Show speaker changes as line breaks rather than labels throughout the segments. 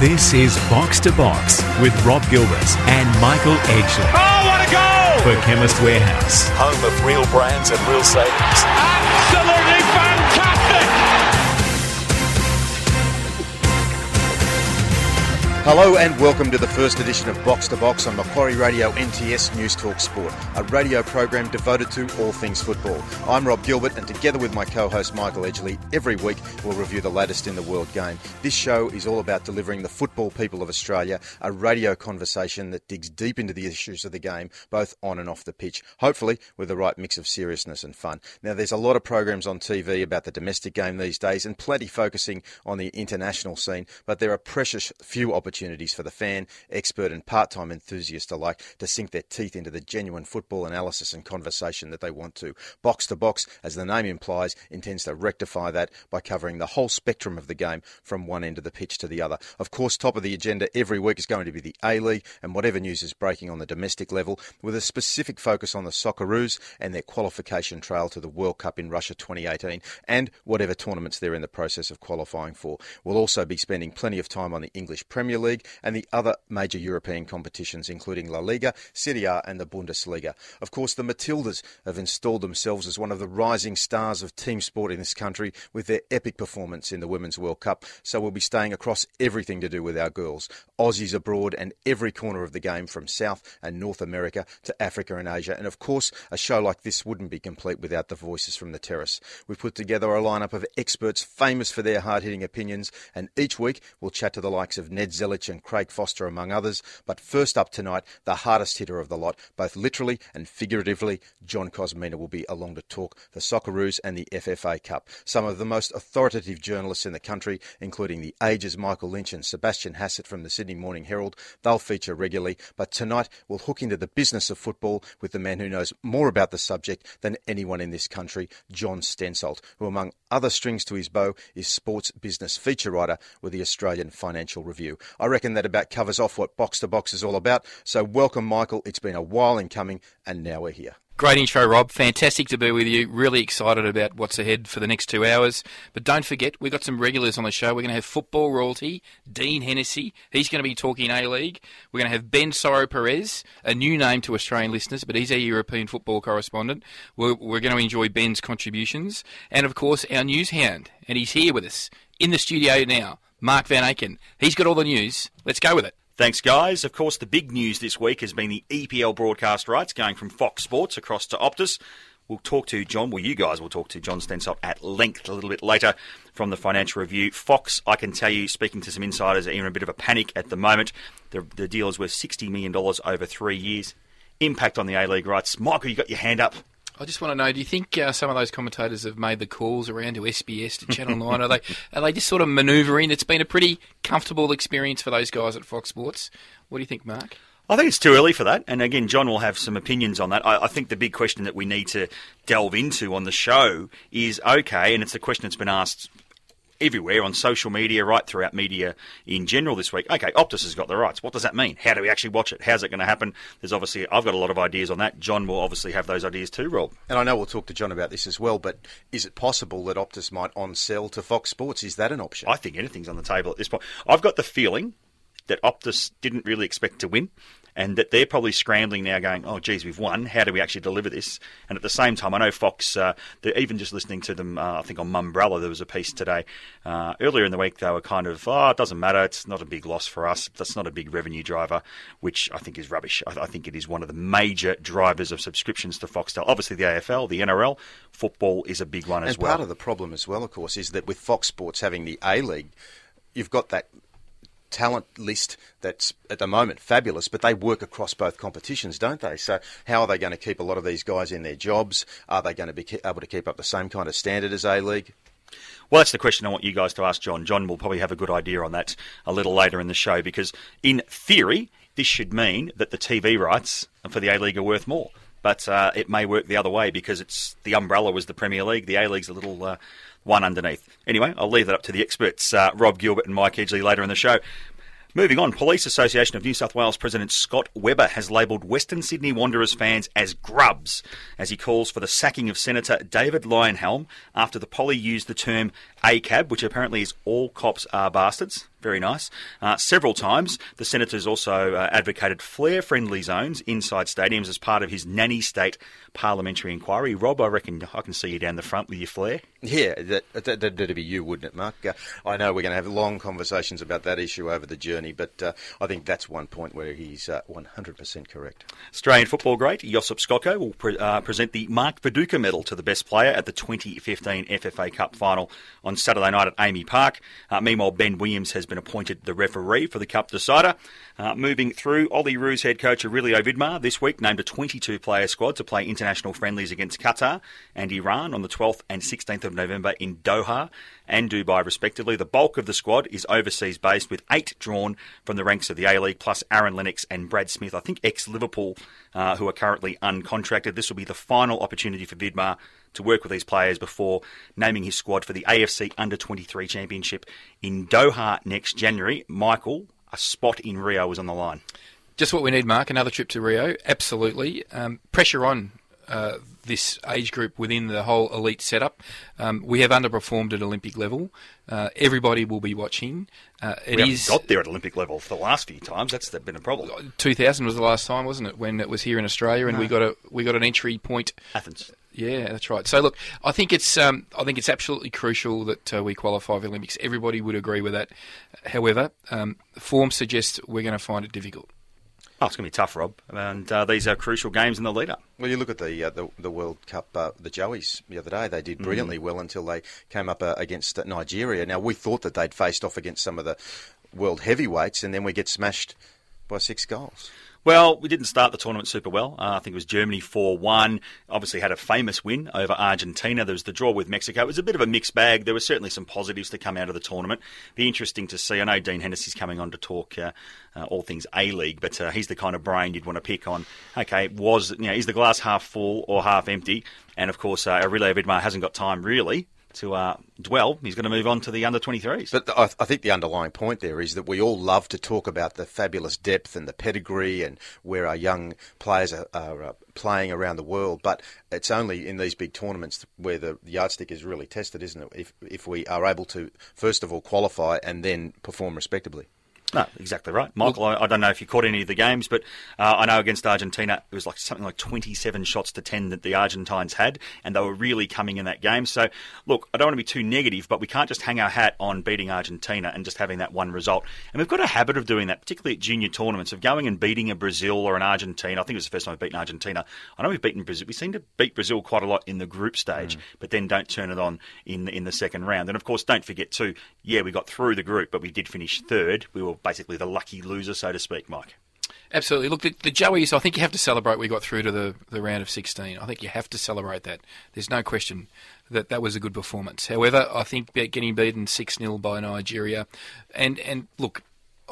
This is Box to Box with Rob Gilbert and Michael Edgley.
Oh, what a goal!
For Chemist Warehouse.
Home of real brands and real savings.
Absolutely fantastic!
Hello and welcome to the first edition of Box to Box on Macquarie Radio NTS News Talk Sport, a radio program devoted to all things football. I'm Rob Gilbert and together with my co-host Michael Edgley, every week we'll review the latest in the world game. This show is all about delivering the football people of Australia a radio conversation that digs deep into the issues of the game, both on and off the pitch, hopefully with the right mix of seriousness and fun. Now there's a lot of programs on TV about the domestic game these days and plenty focusing on the international scene, but there are precious few opportunities opportunities for the fan, expert, and part time enthusiast alike to sink their teeth into the genuine football analysis and conversation that they want to. Box to Box, as the name implies, intends to rectify that by covering the whole spectrum of the game from one end of the pitch to the other. Of course, top of the agenda every week is going to be the A League and whatever news is breaking on the domestic level, with a specific focus on the Socceroos and their qualification trail to the World Cup in Russia 2018 and whatever tournaments they're in the process of qualifying for. We'll also be spending plenty of time on the English Premier League and the other major European competitions, including La Liga, Serie A, and the Bundesliga. Of course, the Matildas have installed themselves as one of the rising stars of team sport in this country with their epic performance in the Women's World Cup. So we'll be staying across everything to do with our girls, Aussies abroad, and every corner of the game from South and North America to Africa and Asia. And of course, a show like this wouldn't be complete without the voices from the terrace. We've put together a lineup of experts famous for their hard hitting opinions, and each week we'll chat to the likes of Ned And Craig Foster, among others. But first up tonight, the hardest hitter of the lot, both literally and figuratively, John Kosmina will be along to talk the Socceroos and the FFA Cup. Some of the most authoritative journalists in the country, including the Ages Michael Lynch and Sebastian Hassett from the Sydney Morning Herald, they'll feature regularly. But tonight, we'll hook into the business of football with the man who knows more about the subject than anyone in this country, John Stensholt, who, among other strings to his bow, is sports business feature writer with the Australian Financial Review. I reckon that about covers off what Box to Box is all about. So, welcome, Michael. It's been a while in coming, and now we're here.
Great intro, Rob. Fantastic to be with you. Really excited about what's ahead for the next two hours. But don't forget, we've got some regulars on the show. We're going to have football royalty, Dean Hennessy. He's going to be talking A League. We're going to have Ben Soro Perez, a new name to Australian listeners, but he's our European football correspondent. We're, we're going to enjoy Ben's contributions. And of course, our news hound. And he's here with us in the studio now. Mark Van Aken. He's got all the news. Let's go with it.
Thanks, guys. Of course, the big news this week has been the EPL broadcast rights going from Fox Sports across to Optus. We'll talk to John, well, you guys will talk to John Stensholt at length a little bit later from the Financial Review. Fox, I can tell you, speaking to some insiders, are in a bit of a panic at the moment. The, the deal is worth $60 million over three years. Impact on the A League rights. Michael, you got your hand up.
I just want to know: Do you think uh, some of those commentators have made the calls around to SBS to Channel Nine? Are they are they just sort of manoeuvring? It's been a pretty comfortable experience for those guys at Fox Sports. What do you think, Mark?
I think it's too early for that. And again, John will have some opinions on that. I, I, think the big question that we need to delve into on the show is okay, and it's a question that's been asked everywhere on social media, right throughout media in general this week. Okay, Optus has got the rights. What does that mean? How do we actually watch it? How's it going to happen? There's obviously, I've got a lot of ideas on that. John will obviously have those ideas too, Rob.
And I know we'll talk to John about this as well, but is it possible that Optus might on sell to Fox Sports? Is that an option?
I think anything's on the table at this point. I've got the feeling that Optus didn't really expect to win and that they're probably scrambling now, going, "Oh, geez, we've won. How do we actually deliver this?" And at the same time, I know Fox. Uh, even just listening to them, uh, I think on Mumbrella there was a piece today. Uh, earlier in the week, they were kind of, "Oh, it doesn't matter. It's not a big loss for us. That's not a big revenue driver," which I think is rubbish. I, I think it is one of the major drivers of subscriptions to Foxtel. Obviously, the AFL, the NRL, football is a big one
and
as well.
And part of the problem as well, of course, is that with Fox Sports having the A League, you've got that talent list that's at the moment fabulous, but they work across both competitions, don't they? So how are they going to keep a lot of these guys in their jobs? Are they going to be able to keep up the same kind of standard as A League?
Well, that's the question I want you guys to ask John. John will probably have a good idea on that a little later in the show because, in theory, this should mean that the TV rights for the A League are worth more. But uh, it may work the other way because it's the umbrella was the Premier League. The A League's a little uh, one underneath. Anyway, I'll leave that up to the experts, uh, Rob Gilbert and Mike Edgley, later in the show. Moving on, Police Association of New South Wales President Scott Weber has labelled Western Sydney Wanderers fans as grubs as he calls for the sacking of Senator David Leyonhjelm after the poly used the term ACAB, which apparently is all cops are bastards. Very nice. Uh, several times, the Senators also uh, advocated flare friendly zones inside stadiums as part of his nanny state parliamentary inquiry. Rob, I reckon I can see you down the front with your flare.
Yeah, that, that, that'd be you, wouldn't it, Mark? Uh, I know we're going to have long conversations about that issue over the journey, but uh, I think that's one point where he's uh, 100% correct.
Australian football great Josip Skoko will pre- uh, present the Mark Viduka Medal to the best player at the 2015 FFA Cup final on Saturday night at AAMI Park. Uh, meanwhile, Ben Williams has been appointed the referee for the Cup decider. Uh, moving through, Olyroos head coach Aurelio Vidmar this week named a 22 player squad to play international friendlies against Qatar and Iran on the 12th and 16th of November in Doha and Dubai, respectively. The bulk of the squad is overseas based, with eight drawn from the ranks of the A League, plus Aaron Lennox and Brad Smith, I think ex Liverpool, uh, who are currently uncontracted. This will be the final opportunity for Vidmar to work with these players before naming his squad for the AFC Under 23 Championship in Doha next January. Michael, a spot in Rio was on the line.
Just what we need, Mark. Another trip to Rio. Absolutely. Um, pressure on uh, this age group within the whole elite setup. Um, we have underperformed at Olympic level. Uh, everybody will be watching. Uh, it
we haven't
is-
got there at Olympic level for the last few times. That's been a problem.
2000 was the last time, wasn't it, when it was here in Australia, and we got a we got an entry point.
Athens.
Yeah, that's right. So look, I think it's um, I think it's absolutely crucial that uh, we qualify for the Olympics. Everybody would agree with that. However, um, form suggests we're going to find it difficult.
Oh, it's going to be tough, Rob. And uh, these are crucial games in the lead up.
Well, you look at the uh, the, the World Cup, uh, the Joeys the other day. They did brilliantly well until they came up uh, against uh, Nigeria. Now we thought that they'd faced off against some of the world heavyweights, and then we get smashed by six goals.
Well, we didn't start the tournament super well. Uh, I think it was Germany 4 1. Obviously, had a famous win over Argentina. There was the draw with Mexico. It was a bit of a mixed bag. There were certainly some positives to come out of the tournament. Be interesting to see. I know Dean Hennessy's coming on to talk uh, uh, all things A League, but uh, he's the kind of brain you'd want to pick on. Okay, was you know is the glass half full or half empty? And of course, uh, Aurelio Vidmar hasn't got time really to uh, dwell. He's going to move on to the under 23s.
But I, I think the underlying point there is that we all love to talk about the fabulous depth and the pedigree and where our young players are, are uh, playing around the world. But it's only in these big tournaments where the yardstick is really tested, isn't it? If, if we are able to, first of all, qualify and then perform respectably.
No, exactly right. Michael, I, I don't know if you caught any of the games, but uh, I know against Argentina it was like something like 27 shots to 10 that the Argentines had, and they were really coming in that game. So, look, I don't want to be too negative, but we can't just hang our hat on beating Argentina and just having that one result. And we've got a habit of doing that, particularly at junior tournaments, of going and beating a Brazil or an Argentina. I think it was the first time we've beaten Argentina. I know we've beaten Brazil. We seem to beat Brazil quite a lot in the group stage, but then don't turn it on in the, in the second round. And of course, don't forget too, yeah, we got through the group, but we did finish third. We were basically the lucky loser, so to speak, Mike.
Absolutely. Look, the, the Joeys, I think you have to celebrate we got through to the, the round of 16. I think you have to celebrate that. There's no question that that was a good performance. However, I think getting beaten 6 0 by Nigeria, and, and look,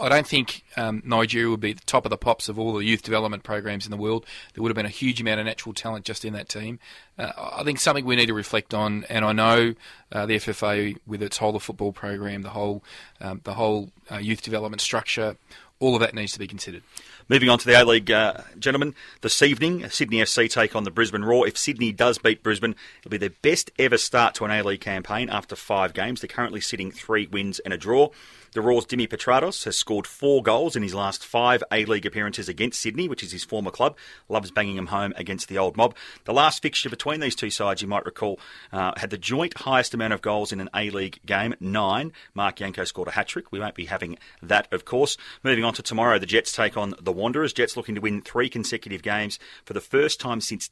I don't think um, Nigeria would be the top of the pops of all the youth development programs in the world. There would have been a huge amount of natural talent just in that team. Uh, I think something we need to reflect on, and I know uh, the FFA with its whole of football program, the whole um, the whole uh, youth development structure, all of that needs to be considered.
Moving on to the A League, uh, gentlemen. This evening, Sydney FC take on the Brisbane Roar. If Sydney does beat Brisbane, it'll be their best ever start to an A League campaign after five games. They're currently sitting three wins and a draw. The Roar's Dimi Petratos has scored four goals in his last five A League appearances against Sydney, which is his former club. Loves banging them home against the old mob. The last fixture between these two sides, you might recall, uh, had the joint highest amount of goals in an A League game, nine. Marc Janko scored a hat trick. We won't be having that, of course. Moving on to tomorrow, the Jets take on the Wanderers. Jets looking to win three consecutive games for the first time since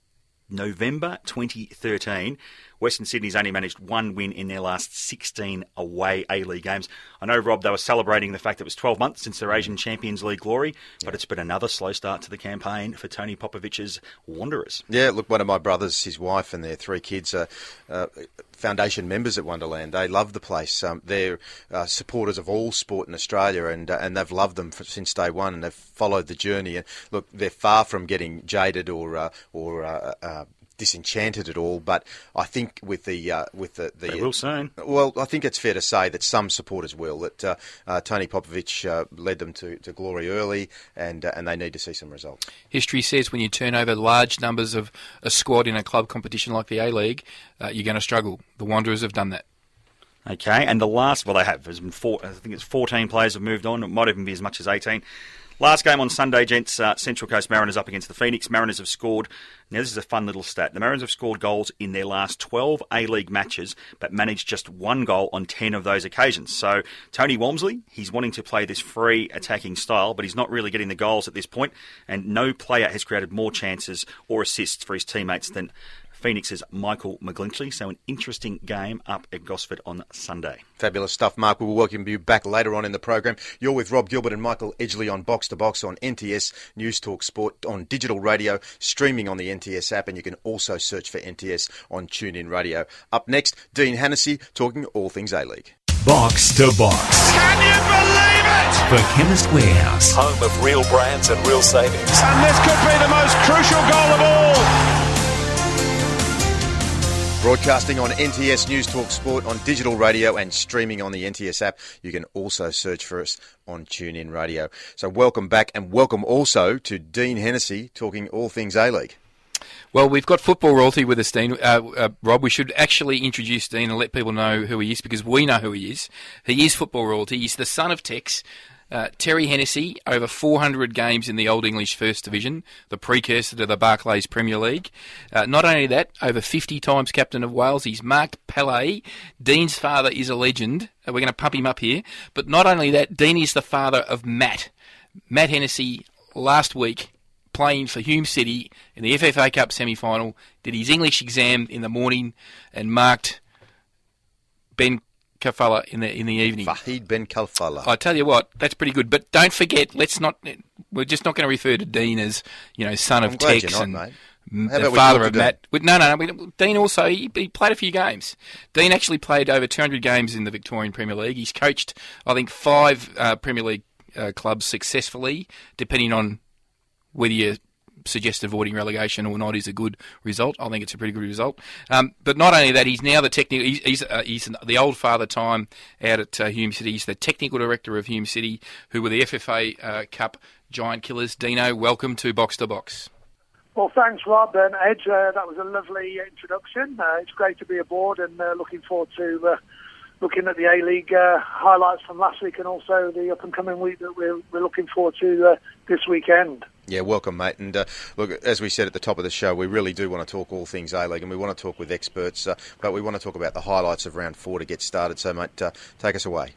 November 2013. Western Sydney's only managed one win in their last 16 away A League games. I know, Rob, they were celebrating the fact that it was 12 months since their Asian Champions League glory, but it's been another slow start to the campaign for Tony Popovic's Wanderers.
Yeah, look, one of my brothers, his wife, and their three kids are uh, foundation members at Wanderland. They love the place. Um, they're uh, supporters of all sport in Australia, and uh, and they've loved them for, since day one, and they've followed the journey. And look, they're far from getting jaded or uh, or uh, uh, disenchanted at all. But I think with the uh, with the, the
They will soon.
Well, I think it's fair to say that some supporters will. That uh, uh, Tony Popovic uh, led them to, to glory early, and uh, and they need to see some results.
History says when you turn over large numbers of a squad in a club competition like the A League, uh, you're going to struggle. The Wanderers have done that.
Okay, and the last, well, they have. There's been four, I think it's 14 players have moved on. It might even be as much as 18. Last game on Sunday, gents, uh, Central Coast Mariners up against the Phoenix. Mariners have scored, now this is a fun little stat. The Mariners have scored goals in their last 12 A-League matches, but managed just one goal on 10 of those occasions. So, Tony Walmsley, he's wanting to play this free attacking style, but he's not really getting the goals at this point, and no player has created more chances or assists for his teammates than Phoenix's Michael McGlinchey. So an interesting game up at Gosford on Sunday.
Fabulous stuff, Mark. We will welcome you back later on in the program. You're with Rob Gilbert and Michael Edgley on Box to Box on NTS News Talk Sport on digital radio, streaming on the NTS app, and you can also search for NTS on TuneIn Radio. Up next, Dean Hennessy talking all things A League.
Box to Box.
Can you believe it?
For Chemist Warehouse.
Home of real brands and real savings.
And this could be the most crucial goal of all.
Broadcasting on NTS News Talk Sport on digital radio and streaming on the NTS app. You can also search for us on TuneIn Radio. So welcome back and welcome also to Dean Hennessy talking all things A League.
Well, we've got football royalty with us, Dean. Uh, uh, Rob, we should actually introduce Dean and let people know who he is because we know who he is. He is football royalty. He's the son of Tex, uh, Terry Hennessy, over 400 games in the Old English First Division, the precursor to the Barclays Premier League. Uh, not only that, over 50 times captain of Wales. He's Mark Pele. Dean's father is a legend. Uh, we're going to pump him up here. But not only that, Dean is the father of Matt. Matt Hennessy, last week, playing for Hume City in the FFA Cup semi final, did his English exam in the morning and marked Ben Khalfallah in the in the evening.
Fahid Ben Khalfallah.
I tell you what, that's pretty good. But don't forget, let's not. We're just not going to refer to Dean as you know son of
I'm
Tex
not,
and
mate.
The father of Matt. No, no, no. Dean also he, he played a few games. Dean actually played over 200 games in the Victorian Premier League. He's coached, I think, five uh, Premier League uh, clubs successfully, depending on whether you suggest avoiding relegation or not is a good result. I think it's a pretty good result. Um, but not only that, he's now the technical. He's uh, he's the old father time out at uh, Hume City. He's the technical director of Hume City, who were the FFA uh, Cup giant killers. Dino, welcome to Box to Box.
Well, thanks, Rob and Edge. Uh, that was a lovely introduction. Uh, it's great to be aboard and uh, looking forward to looking at the A League uh, highlights from last week and also the up and coming week that we're, we're looking forward to uh, this weekend.
Yeah, welcome, mate. And uh, look, as we said at the top of the show, we really do want to talk all things A League, and we want to talk with experts, uh, but we want to talk about the highlights of round four to get started. So, mate, uh, take us away.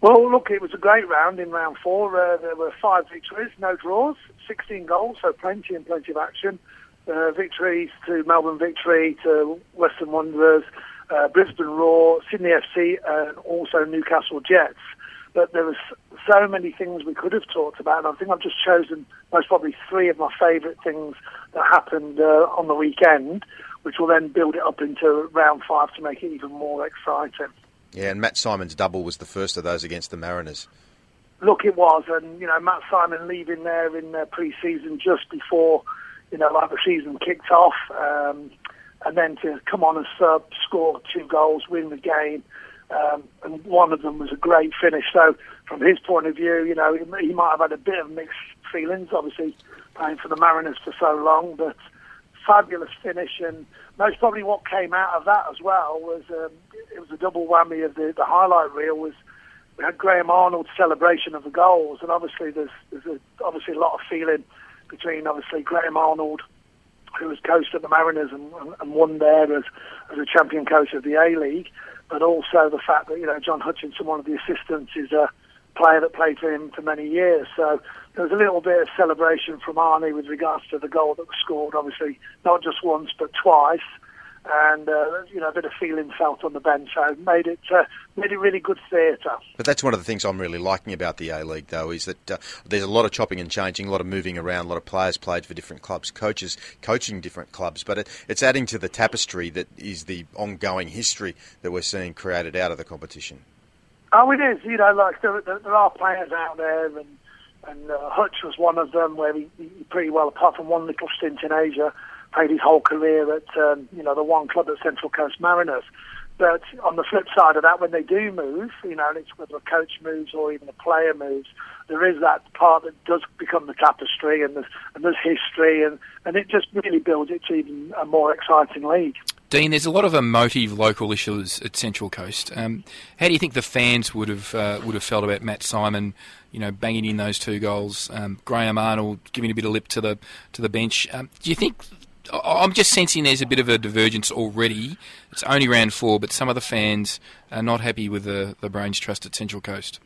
Well, look, it was a great round in round four. Uh, there were five victories, no draws, 16 goals, so plenty and plenty of action. Uh, victories to Melbourne Victory, to Western Wanderers, uh, Brisbane Roar, Sydney FC, and also Newcastle Jets. But there was so many things we could have talked about, and I think I've just chosen most probably three of my favourite things that happened uh, on the weekend, which will then build it up into round five to make it even more exciting.
Yeah, and Matt Simon's double was the first of those against the Mariners.
Look, it was, and you know Matt Simon leaving there in uh, pre-season just before you know like the season kicked off, um, and then to come on as sub, score two goals, win the game, um, and one of them was a great finish. So from his point of view, you know he, he might have had a bit of mixed feelings, obviously playing for the Mariners for so long, but fabulous finish and most probably what came out of that as well was um, it was a double whammy of the, the highlight reel was we had Graham Arnold's celebration of the goals, and obviously there's there's a, obviously a lot of feeling between obviously Graham Arnold, who was coach at the Mariners and, and, and won there as as a champion coach of the A League, but also the fact that you know John Hutchinson, one of the assistants, is a player that played for him for many years. So there was a little bit of celebration from Arnie with regards to the goal that was scored. Obviously, not just once but twice and uh, you know a bit of feeling felt on the bench. So made it uh, made it really good theatre.
But that's one of the things I'm really liking about the A League, though, is that uh, there's a lot of chopping and changing, a lot of moving around, a lot of players played for different clubs, coaches coaching different clubs. But it, it's adding to the tapestry that is the ongoing history that we're seeing created out of the competition.
Oh, it is. You know, like there, there, there are players out there, and and uh, Hutch was one of them, where he, he pretty well, apart from one little stint in Asia, played his whole career at um, you know the one club at Central Coast Mariners. But on the flip side of that, when they do move, you know, and it's whether a coach moves or even a player moves, there is that part that does become the tapestry, and there's and there's history, and and it just really builds it to even a more exciting league.
Dean, there's a lot of emotive local issues at Central Coast. Um, how do you think the fans would have uh, would have felt about Matt Simon, you know, banging in those two goals? Um, Graham Arnold giving a bit of lip to the to the bench. Um, do you think? I'm just sensing there's a bit of a divergence already. It's only round four, but some of the fans are not happy with the the brains trust at Central Coast.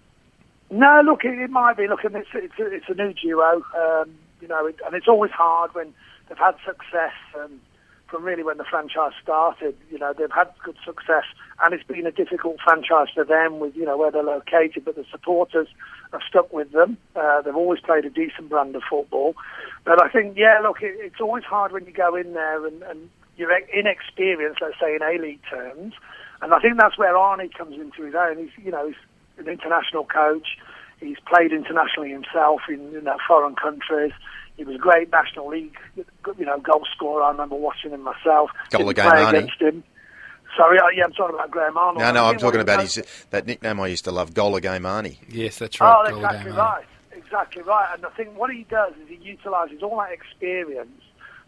No, look, it, it might be. Look, and it's it's a, it's a new duo, um, you know, it, and it's always hard when they've had success. Um, from really when the franchise started. You know, they've had good success, and it's been a difficult franchise for them with you know where they're located. But the supporters have stuck with them. Uh, they've always played a decent brand of football. But I think, yeah, look, it, it's always hard when you go in there and, and you're inexperienced, let's say in A League terms. And I think that's where Arnie comes into his own. He's, you know, he's an international coach. He's played internationally himself in, in foreign countries. He was a great National League, you know, goal scorer. I remember watching him myself.
Goal of game, against
him. Sorry, uh, yeah, I'm talking about Graham Arnold.
No, no, I'm talking about his that nickname I used to love, Goal of Game Arnie.
Yes, that's right.
Oh, exactly right. Exactly right. And I think what he does is he utilises all that experience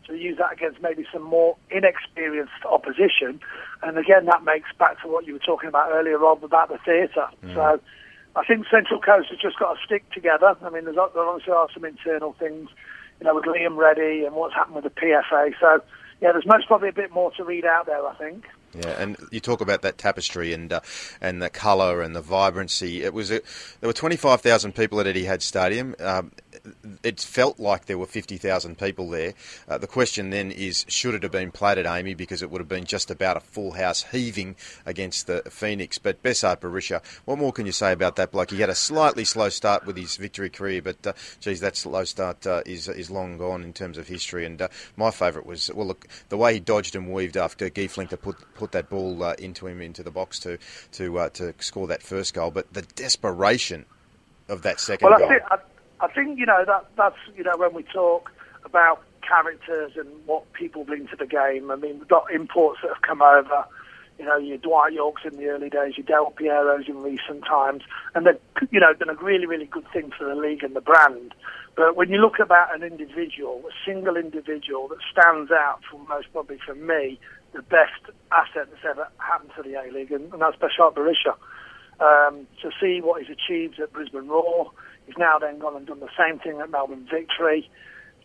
to use that against maybe some more inexperienced opposition. And again, that makes back to what you were talking about earlier, Rob, about the theatre. Mm. So I think Central Coast has just got to stick together. I mean, there's, there obviously are some internal things you know, with Liam Reddy and what's happened with the PFA. So, yeah, there's most probably a bit more to read out there, I think.
Yeah, and you talk about that tapestry and uh, and the colour and the vibrancy. It was a, there were twenty five thousand people at Etihad Stadium. Um, it felt like there were 50,000 people there. Uh, the question then is, should it have been platted, AAMI, because it would have been just about a full house heaving against the Phoenix. But Besart Berisha, what more can you say about that bloke? He had a slightly slow start with his victory career, but uh, geez, that slow start uh, is is long gone in terms of history. And uh, my favourite was, well, look, the way he dodged and weaved after Guy Finkler put put that ball uh, into him into the box to to uh, to score that first goal, but the desperation of that second
well,
goal.
I, think you know that that's you know when we talk about characters and what people bring to the game. I mean, we've got imports that have come over. You know, your Dwight Yorkes in the early days, your Del Pieros in recent times, and they've you know done a really really good thing for the league and the brand. But when you look about an individual, a single individual that stands out for most probably for me, the best asset that's ever happened to the A League, and, and that's Besart Berisha. Um, to see what he's achieved at Brisbane Roar, He's now then gone and done the same thing at Melbourne Victory.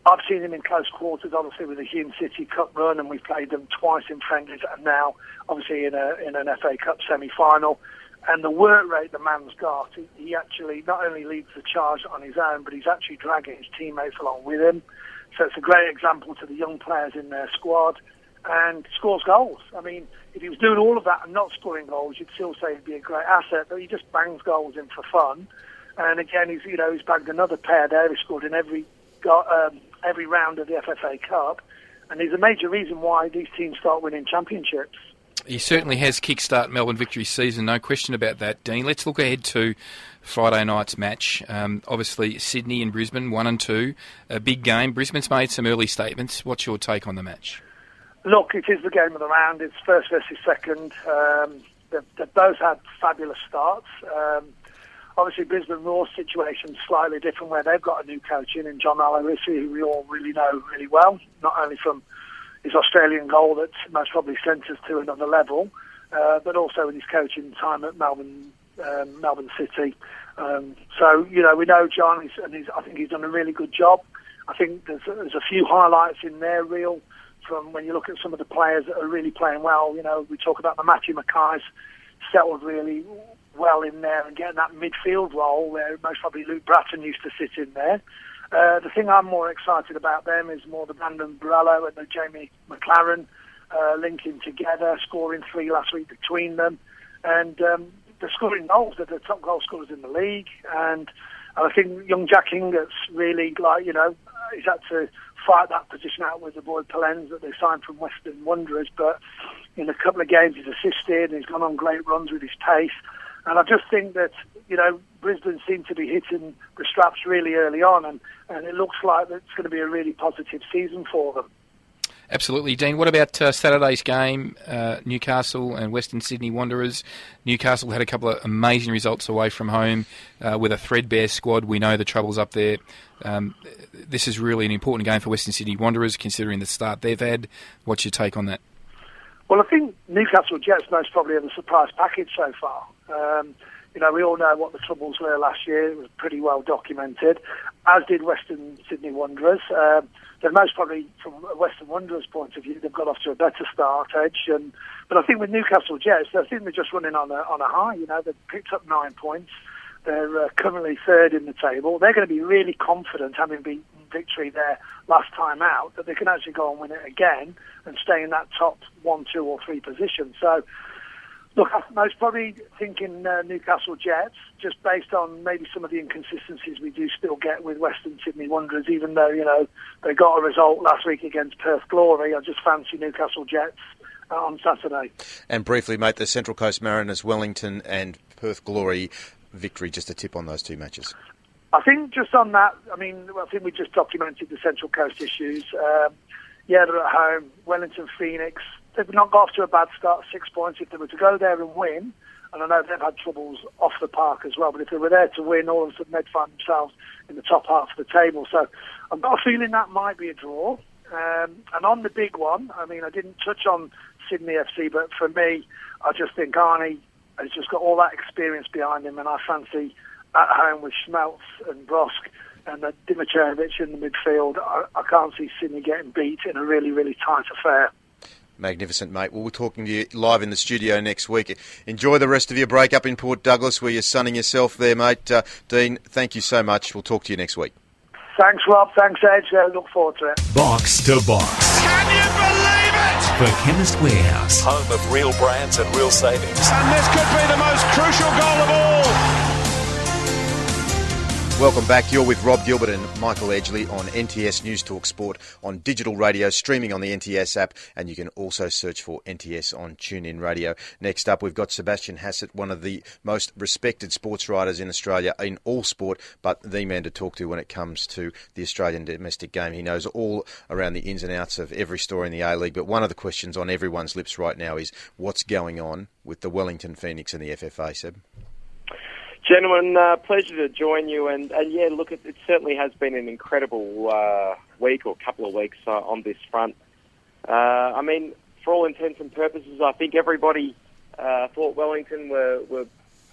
I've seen him in close quarters, obviously with the Hume City Cup run, and we've played them twice in friendlies, and now obviously in a in an FA Cup semi-final. And the work rate the man's got, he, he actually not only leads the charge on his own, but he's actually dragging his teammates along with him. So it's a great example to the young players in their squad, and scores goals. I mean, if he was doing all of that and not scoring goals, you'd still say he'd be a great asset, but he just bangs goals in for fun. And again, he's you know he's bagged another pair there. He scored in every um, every round of the FFA Cup, and he's a major reason why these teams start winning championships.
He certainly has kickstart Melbourne victory season, no question about that, Dean. Let's look ahead to Friday night's match. Um, obviously, Sydney and Brisbane, one and two, a big game. Brisbane's made some early statements. What's your take on the match?
Look, it is the game of the round. It's first versus second. Um, they've, they've, both had fabulous starts. Um, Obviously, Brisbane Roar situation slightly different, where they've got a new coach in, in John Aloisi, who we all really know really well, not only from his Australian goal that most probably sent us to another level, uh, but also in his coaching time at Melbourne, um, Melbourne City. Um, so you know, we know John, and he's, I think he's done a really good job. I think there's, there's a few highlights in there, real from when you look at some of the players that are really playing well. You know, we talk about the Matthew McKay's settled really well in there and getting that midfield role where most probably Luke Brattan used to sit in there. Uh, the thing I'm more excited about them is more the Brandon Borrello and the Jamie Maclaren uh, linking together, scoring three last week between them, and um, scoring goals. They're the top goal scorers in the league, and, I think young Jack Hingert's really like you know he's had to fight that position out with the boy Pelens that they signed from Western Wanderers, but in a couple of games he's assisted and he's gone on great runs with his pace. And I just think that, you know, Brisbane seem to be hitting the straps really early on, and, and it looks like it's going to be a really positive season for them.
Absolutely, Dean. What about uh, Saturday's game, uh, Newcastle and Western Sydney Wanderers? Newcastle had a couple of amazing results away from home uh, with a threadbare squad. We know the troubles up there. Um, this is really an important game for Western Sydney Wanderers, considering the start they've had. What's your take on that?
Well, I think Newcastle Jets most probably are the surprise package so far. Um, you know, we all know what the troubles were last year. It was pretty well documented, as did Western Sydney Wanderers. Um, they're most probably, from a Western Wanderers' point of view, they've got off to a better start, Edge. And, but I think with Newcastle Jets, I think they're just running on a, on a high. You know, they've picked up nine points. They're uh, currently third in the table. They're going to be really confident, having beaten victory there last time out, that they can actually go and win it again and stay in that top one, two, or three position. So, look, I was probably thinking uh, Newcastle Jets, just based on maybe some of the inconsistencies we do still get with Western Sydney Wanderers, even though, you know, they got a result last week against Perth Glory. I just fancy Newcastle Jets uh, on Saturday.
And briefly, mate, the Central Coast Mariners, Wellington, and Perth Glory victory. Just a tip on those two matches.
I think just on that, I mean, I think we just documented the Central Coast issues. Um, yeah, they're at home. Wellington Phoenix, they've not got off to a bad start, six points. If they were to go there and win, and I know they've had troubles off the park as well, but if they were there to win, all of a sudden they'd find themselves in the top half of the table. So I've got a feeling that might be a draw. Um, and on the big one, I mean, I didn't touch on Sydney FC, but for me, I just think Arnie has just got all that experience behind him, and I fancy at home with Schmelz and Brosque and Dimitrovic in the midfield, I, I can't see Sydney getting beat in a really, really tight affair.
Magnificent, mate. Well, we're talking to you live in the studio next week. Enjoy the rest of your break up in Port Douglas where you're sunning yourself there, mate. Uh, Dean, thank you so much. We'll talk to you next week.
Thanks, Rob. Thanks, Edge. I look forward to it.
Box to box.
Can you believe it?
For Chemist Warehouse.
Home of real brands and real savings.
And this could be the most crucial goal of all.
Welcome back. You're with Rob Gilbert and Michael Edgley on NTS News Talk Sport on digital radio, streaming on the NTS app, and you can also search for NTS on TuneIn Radio. Next up, we've got Sebastian Hassett, one of the most respected sports writers in Australia in all sport, but the man to talk to when it comes to the Australian domestic game. He knows all around the ins and outs of every story in the A League, but one of the questions on everyone's lips right now is what's going on with the Wellington Phoenix and the FFA, Seb?
Gentlemen, uh, pleasure to join you. And, and yeah, look, it, it, certainly has been an incredible uh, week or couple of weeks uh, on this front. Uh, I mean, for all intents and purposes, I think everybody uh, thought Wellington were, were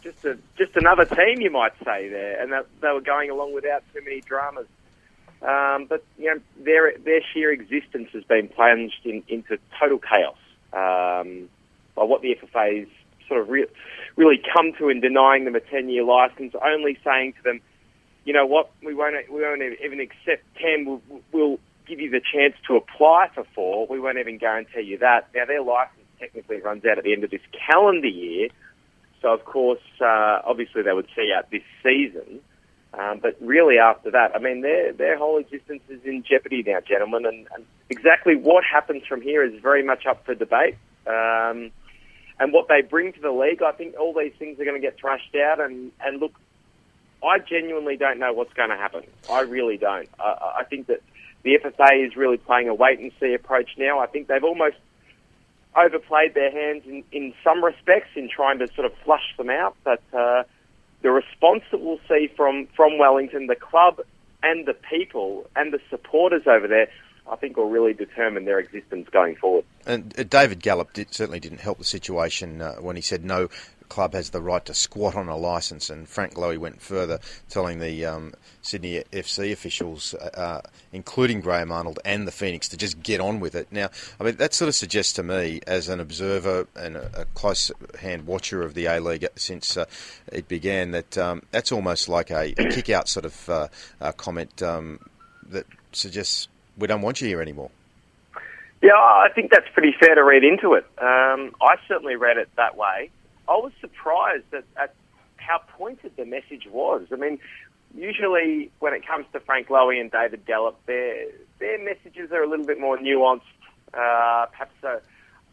just a, just another team, you might say, there, and that they were going along without too many dramas. Um, but you know, their their sheer existence has been plunged in, into total chaos um, by what the FFA's sort of re- really come to in denying them a 10 year license, only saying to them, you know what, we won't, we won't even accept 10, we'll, we'll give you the chance to apply for four, we won't even guarantee you that. Now, their license technically runs out at the end of this calendar year, so of course, uh, obviously they would see out this season. Um, but really, after that, I mean, their their whole existence is in jeopardy now, gentlemen. And, and exactly what happens from here is very much up for debate. Um, and what they bring to the league, I think all these things are going to get thrashed out. And, and look, I genuinely don't know what's going to happen. I really don't. I, I think that the FFA is really playing a wait and see approach now. I think they've almost overplayed their hands in, in some respects in trying to sort of flush them out. But uh, the response that we'll see from, from Wellington, the club and the people and the supporters over there, I think will really determine their existence going forward.
And uh, David Gallop did, certainly didn't help the situation uh, when he said no club has the right to squat on a licence, and Frank Lowy went further, telling the um, Sydney FC officials, uh, uh, including Graham Arnold and the Phoenix, to just get on with it. Now, I mean, that sort of suggests to me, as an observer and a, a close hand watcher of the A League since uh, it began, that um, that's almost like a, a kick out sort of uh, comment um, that suggests we don't want you here anymore.
Yeah, I think that's pretty fair to read into it. Um, I certainly read it that way. I was surprised at, at how pointed the message was. I mean, usually when it comes to Frank Lowy and David Gallop, their their messages are a little bit more nuanced, uh, perhaps a,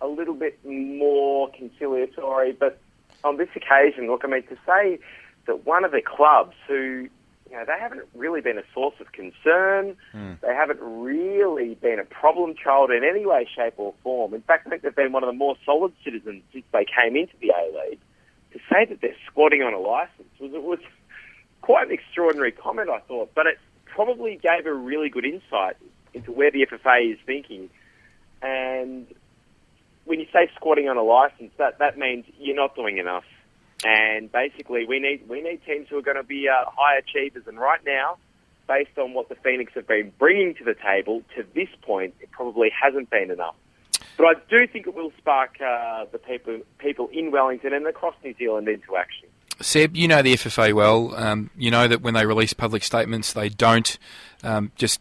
a little bit more conciliatory. But on this occasion, look, I mean, to say that one of the clubs who you know, they haven't really been a source of concern. Mm. They haven't really been a problem child in any way, shape, or form. In fact, I think they've been one of the more solid citizens since they came into the A League. To say that they're squatting on a license was it was quite an extraordinary comment, I thought, but it probably gave a really good insight into where the FFA is thinking. And when you say squatting on a license, that that means you're not doing enough. And basically, we need we need teams who are going to be uh, high achievers. And right now, based on what the Phoenix have been bringing to the table to this point, it probably hasn't been enough. But I do think it will spark uh, the people people in Wellington and across New Zealand into action.
Seb, you know the FFA well. Um, you know that when they release public statements, they don't um, just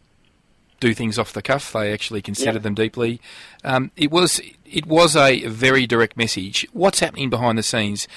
do things off the cuff. They actually consider
Yeah.
them deeply. Um, it was it was a very direct message. What's happening behind the scenes?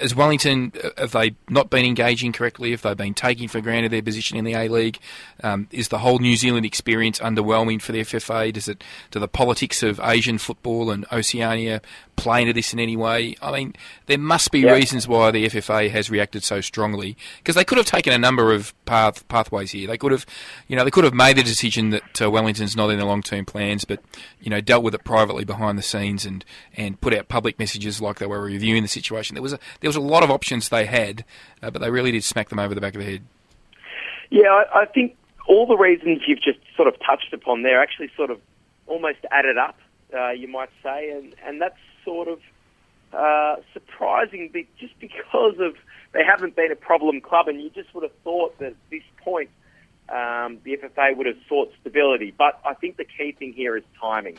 As Wellington, uh, have they not been engaging correctly? Have they been taking for granted their position in the A League? Um, is the whole New Zealand experience underwhelming for the FFA? Does it do the politics of Asian football and Oceania play into this in any way? I mean, there must be
Yeah.
reasons why the FFA has reacted so strongly because they could have taken a number of path pathways here. They could have, you know, they could have made the decision that uh, Wellington's not in the long term plans, but you know, dealt with it privately behind the scenes and, and put out public messages like they were reviewing the situation. There was a there was a lot of options they had, uh, but they really did smack them over the back of the head.
Yeah, I, I think all the reasons you've just sort of touched upon there actually sort of almost added up, uh, you might say, and, and that's sort of uh, surprising just because of they haven't been a problem club, and you just would have thought that at this point um, the FFA would have sought stability. But I think the key thing here is timing,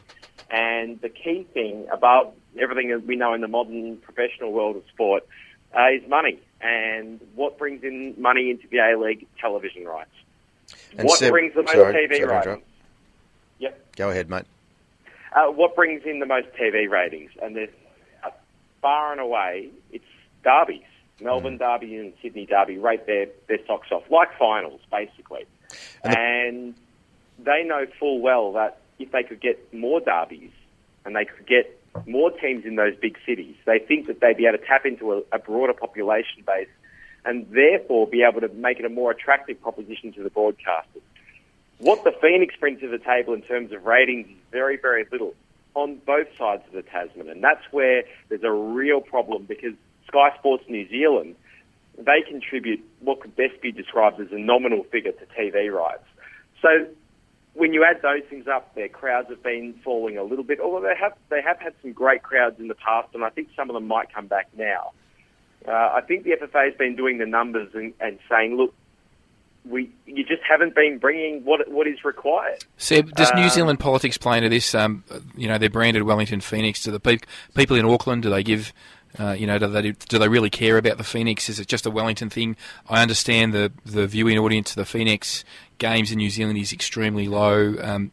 and the key thing about everything that we know in the modern professional world of sport uh, is money, and what brings in money into the A League television rights.
And
what
Seb-
brings the most
sorry,
TV ratings? Yep.
Go ahead, mate.
Uh, what brings in the most TV ratings? And there's uh, far and away, it's derbies. Melbourne mm. Derby and Sydney Derby rate their, their socks off, like finals, basically. And, they know full well that if they could get more derbies and they could get more teams in those big cities, they think that they'd be able to tap into a, a broader population base and therefore be able to make it a more attractive proposition to the broadcasters. What the Phoenix brings to the table in terms of ratings is very, very little on both sides of the Tasman. And that's where there's a real problem because Sky Sports New Zealand, they contribute what could best be described as a nominal figure to TV rights. So when you add those things up, their crowds have been falling a little bit, although they have, they have had some great crowds in the past, and I think some of them might come back now. Uh, I think the FFA has been doing the numbers and, and saying, look, we you just haven't been bringing what what is required.
Seb, does New
Um,
Zealand politics play into this? Um, you know, they're branded Wellington Phoenix. Do the pe- people in Auckland do they give? Uh, you know, do they do they really care about the Phoenix? Is it just a Wellington thing? I understand the the viewing audience of the Phoenix games in New Zealand is extremely low. Um,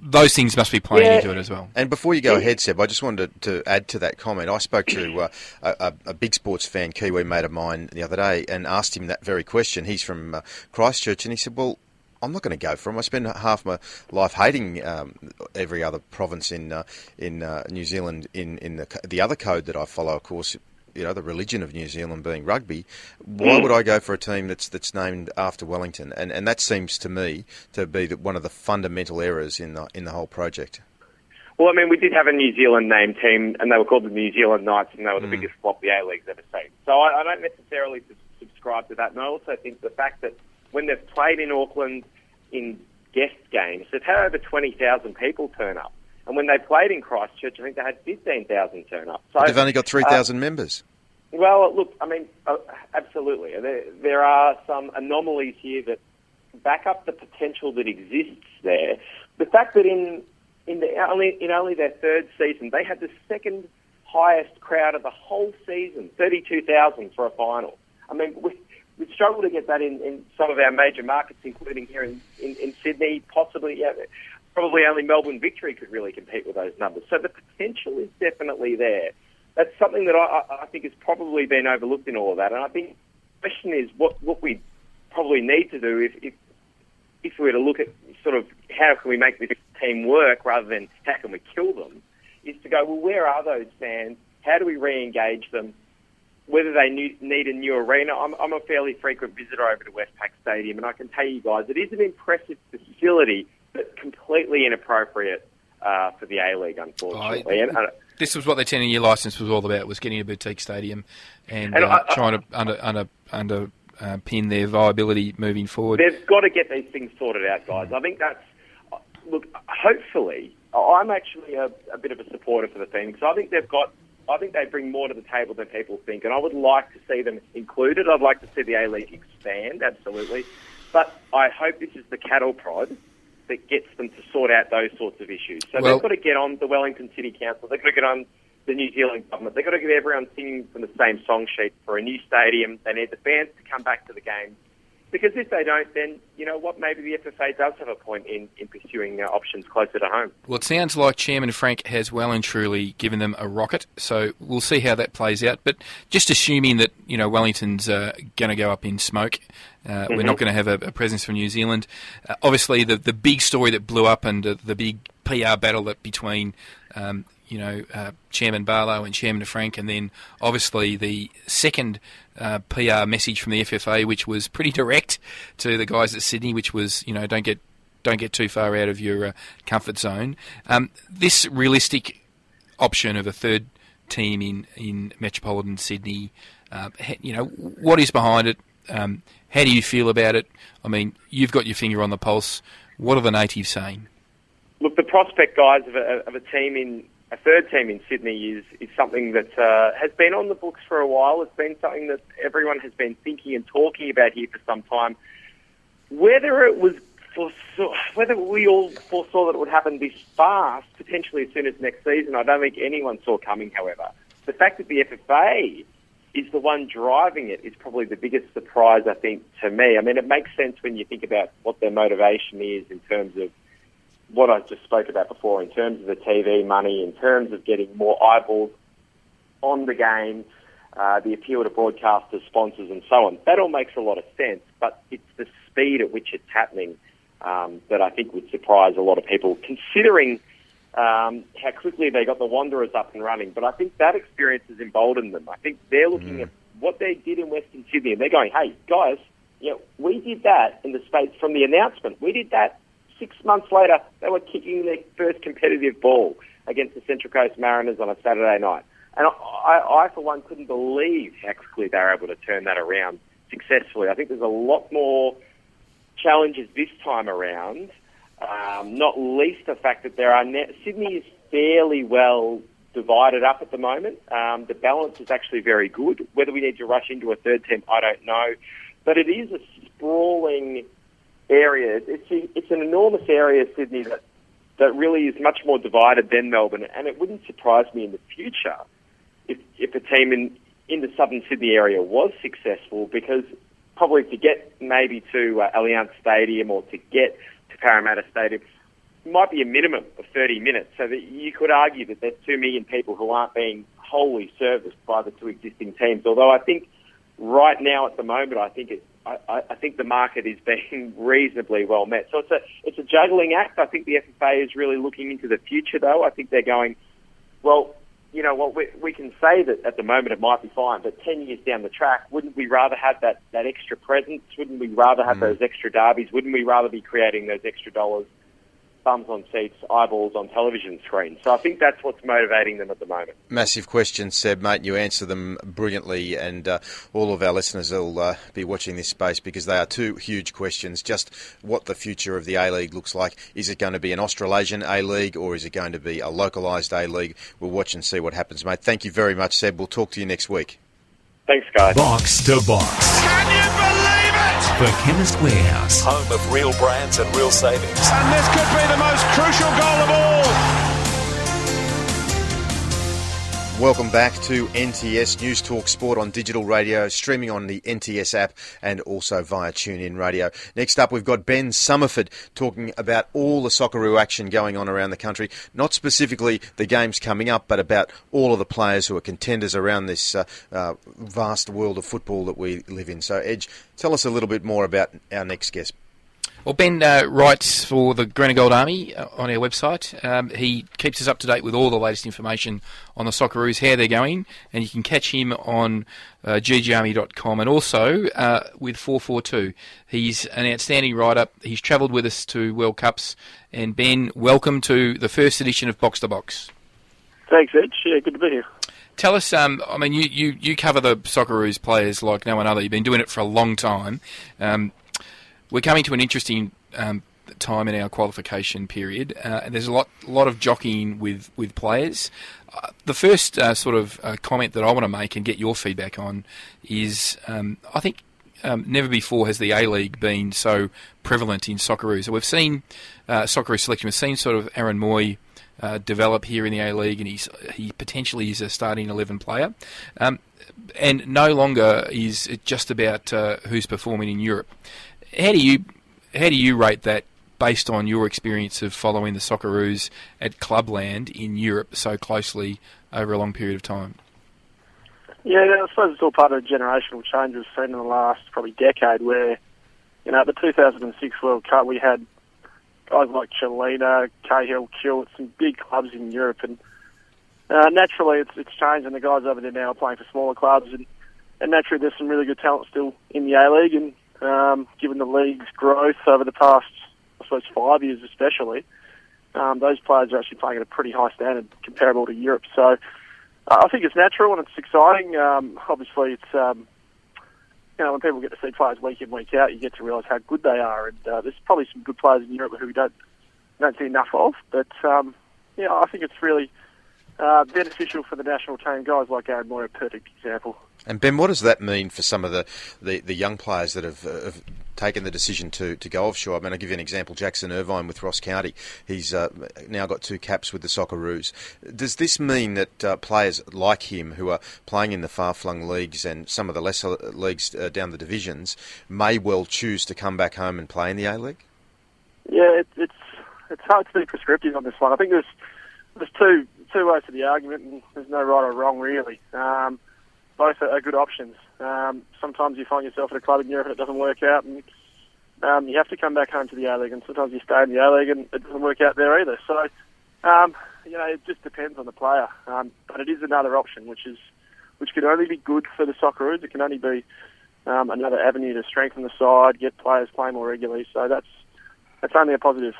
Those things must be playing
Yeah.
into it as well.
And before you go ahead, Seb, I just wanted to, to add to that comment. I spoke to uh, a, a- a big sports fan, Kiwi mate of mine, the other day, and asked him that very question. He's from uh, Christchurch, and he said, "Well, I'm not going to go for them. I spend half my life hating um, every other province in uh, in uh, New Zealand. In in the the other code that I follow, of course." You know the religion of New Zealand being rugby. Why would I go for a team that's that's named after Wellington? And and that seems to me to be the, one of the fundamental errors in the in the whole project.
Well, I mean, we did have a New Zealand named team, and they were called the New Zealand Knights, and they were the biggest flop the A League's ever seen. So I, I don't necessarily subscribe to that, and I also think the fact that when they've played in Auckland in guest games, they've had over 20,000 people turn up. And when they played in Christchurch, I think they had 15,000 turn up. So
They've only got three thousand members.
well, look, I mean, uh, absolutely. There, there are some anomalies here that back up the potential that exists there. The fact that in in the only in only their third season, they had the second highest crowd of the whole season, thirty-two thousand for a final. I mean, we we struggle to get that in, in some of our major markets, including here in, in, in Sydney, possibly. Yeah, probably only Melbourne Victory could really compete with those numbers. So the potential is definitely there. That's something that I, I- think has probably been overlooked in all of that. And I think the question is what, what we probably need to do if, if if we were to look at sort of how can we make this team work rather than how can we kill them, is to go, well, where are those fans? How do we re-engage them? Whether they need need a new arena, I'm, I'm a fairly frequent visitor over to Westpac Stadium, and I can tell you guys, it is an impressive facility, but completely inappropriate uh, for the A League, unfortunately. and,
This was what their ten-year license was all about: was getting a boutique stadium and,
And
uh,
I- I-
trying to under under under uh, pin their viability moving forward.
They've got to get these things sorted out, guys. I think that's look. Hopefully, I'm actually a, a bit of a supporter for the Phoenix. I think they've got. I think they bring more to the table than people think, and I would like to see them included. I'd like to see the A League expand, absolutely. But I hope this is the cattle prod that gets them to sort out those sorts of issues. So
Well-
they've got to get on the Wellington City Council. They've got to get on the New Zealand government. They've got to get everyone singing from the same song sheet for a new stadium. They need the fans to come back to the games. Because if they don't, then, you know what, maybe the FFA does have a point in, in pursuing uh, options closer to home.
Well, it sounds like Chairman Frank has well and truly given them a rocket, so we'll see how that plays out. But just assuming that you know Wellington's uh, going to go up in smoke, uh, we're not going to have a, a presence from New Zealand. Uh, obviously, the the big story that blew up and uh, the big PR battle that between um, you know uh, Chairman Barlow and Chairman Frank, and then obviously the second. Uh, PR message from the FFA, which was pretty direct to the guys at Sydney, which was, you know, don't get don't get too far out of your uh, comfort zone. Um, this realistic option of a third team in, in metropolitan Sydney, uh, you know, what is behind it? Um, how do you feel about it? I mean, you've got your finger on the pulse. What are the natives saying?
Look, the prospect, guys, of a, of a team in a third team in Sydney is is something that uh, has been on the books for a while. It's been something that everyone has been thinking and talking about here for some time. Whether it was foresaw, whether we all foresaw that it would happen this fast, potentially as soon as next season, I don't think anyone saw coming. However, the fact that the FFA is the one driving it is probably the biggest surprise, I think, to me. I mean, it makes sense when you think about what their motivation is in terms of what I just spoke about before, in terms of the TV money, in terms of getting more eyeballs on the game, uh, the appeal to broadcasters, sponsors, and so on. That all makes a lot of sense, but it's the speed at which it's happening um, that I think would surprise a lot of people, considering um, how quickly they got the Wanderers up and running. But I think that experience has emboldened them. I think they're looking at what they did in Western Sydney, and they're going, "Hey, guys, you know, we did that in the space from the announcement. We did that six months later. They were kicking their first competitive ball against the Central Coast Mariners on a Saturday night." And I, I, for one, couldn't believe how quickly they were able to turn that around successfully. I think there's a lot more challenges this time around. Um, not least the fact that there are ne- Sydney is fairly well divided up at the moment. Um, the balance is actually very good. Whether we need to rush into a third team, I don't know. But it is a sprawling area. It's it's an enormous area, Sydney, that that really is much more divided than Melbourne. And it wouldn't surprise me in the future if if a team in in the southern Sydney area was successful, because probably to get maybe to uh, Allianz Stadium or to get to Parramatta Stadium might be a minimum of 30 minutes. So that you could argue that there's two million people who aren't being wholly serviced by the two existing teams. Although I think right now at the moment, I think it. I, I I think the market is being reasonably well met. So it's a it's a juggling act. I think the FFA is really looking into the future, though. I think they're going, well, you know what, we, we can say that at the moment it might be fine, but 10 years down the track, wouldn't we rather have that, that extra presence? Wouldn't we rather have mm. those extra derbies? Wouldn't we rather be creating those extra dollars, thumbs on seats, eyeballs on television screens? So I think that's what's motivating them at the moment.
Massive questions, Seb, mate. You answer them brilliantly, and uh, all of our listeners will uh, be watching this space because they are two huge questions. Just what the future of the A League looks like. Is it going to be an Australasian A League or is it going to be a localised A League? We'll watch and see what happens, mate. Thank you very much, Seb. We'll talk to you next week.
Thanks, guys.
Box to box.
Can you believe it?
For Chemist Warehouse.
Home of real brands and real savings.
And this could be the most crucial goal of all.
Welcome back to NTS News Talk Sport on digital radio, streaming on the NTS app and also via TuneIn Radio. Next up, we've got Ben Somerford talking about all the Socceroo action going on around the country. Not specifically the games coming up, but about all of the players who are contenders around this uh, uh, vast world of football that we live in. So, Edge, tell us a little bit more about our next guest.
Well, Ben uh, writes for the Green and Gold Army uh, on our website. Um, he keeps us up to date with all the latest information on the Socceroos, how they're going, and you can catch him on uh, ggarmy.com and also uh, with 442. He's an outstanding writer. He's travelled with us to World Cups. And Ben, welcome to the first edition of Box to Box.
Thanks, Ed. Yeah, good to be here.
Tell us, um, I mean, you, you, you cover the Socceroos players like no one other. You've been doing it for a long time. Um, we're coming to an interesting um, time in our qualification period, uh, and there's a lot lot of jockeying with with players. Uh, the first uh, sort of uh, comment that I want to make and get your feedback on is um, I think um, never before has the A League been so prevalent in Socceroos. So we've seen uh, Socceroo selection. We've seen sort of Aaron Mooy uh, develop here in the A League, and he's he potentially is a starting eleven player. Um, and no longer is it just about uh, who's performing in Europe. How do you how do you rate that based on your experience of following the Socceroos at Clubland in Europe so closely over a long period of time?
Yeah, I suppose it's all part of generational change we've seen in the last probably decade where, you know, at the 2006 World Cup we had guys like Chiellini, Cahill, Kilt, some big clubs in Europe and uh, naturally it's, it's changed and the guys over there now are playing for smaller clubs and, and naturally there's some really good talent still in the A-League and um, given the league's growth over the past, I suppose, five years especially, um, those players are actually playing at a pretty high standard comparable to Europe. So uh, I think it's natural and it's exciting. Um, obviously, it's um, you know when people get to see players week in week out, you get to realise how good they are. And uh, there's probably some good players in Europe who we don't don't see enough of. But um, yeah, I think it's really uh, beneficial for the national team. Guys like Aaron Mooy are a perfect example.
And Ben, what does that mean for some of the, the, the young players that have, uh, have taken the decision to, to go offshore? I mean, I'll give you an example. Jackson Irvine with Ross County. He's uh, now got two caps with the Socceroos. Does this mean that uh, players like him who are playing in the far-flung leagues and some of the lesser leagues uh, down the divisions may well choose to come back home and play in the A-League?
Yeah, it, it's it's hard to be prescriptive on this one. I think there's there's two two ways to the argument, and there's no right or wrong really. Um, both are, good options. Um, sometimes you find yourself at a club in Europe and it doesn't work out, and um, you have to come back home to the A League. And sometimes you stay in the A League and it doesn't work out there either. So, um, you know, it just depends on the player. Um, but it is another option, which is which can only be good for the Socceroos. It can only be um, another avenue to strengthen the side, get players playing more regularly. So that's that's only a positive.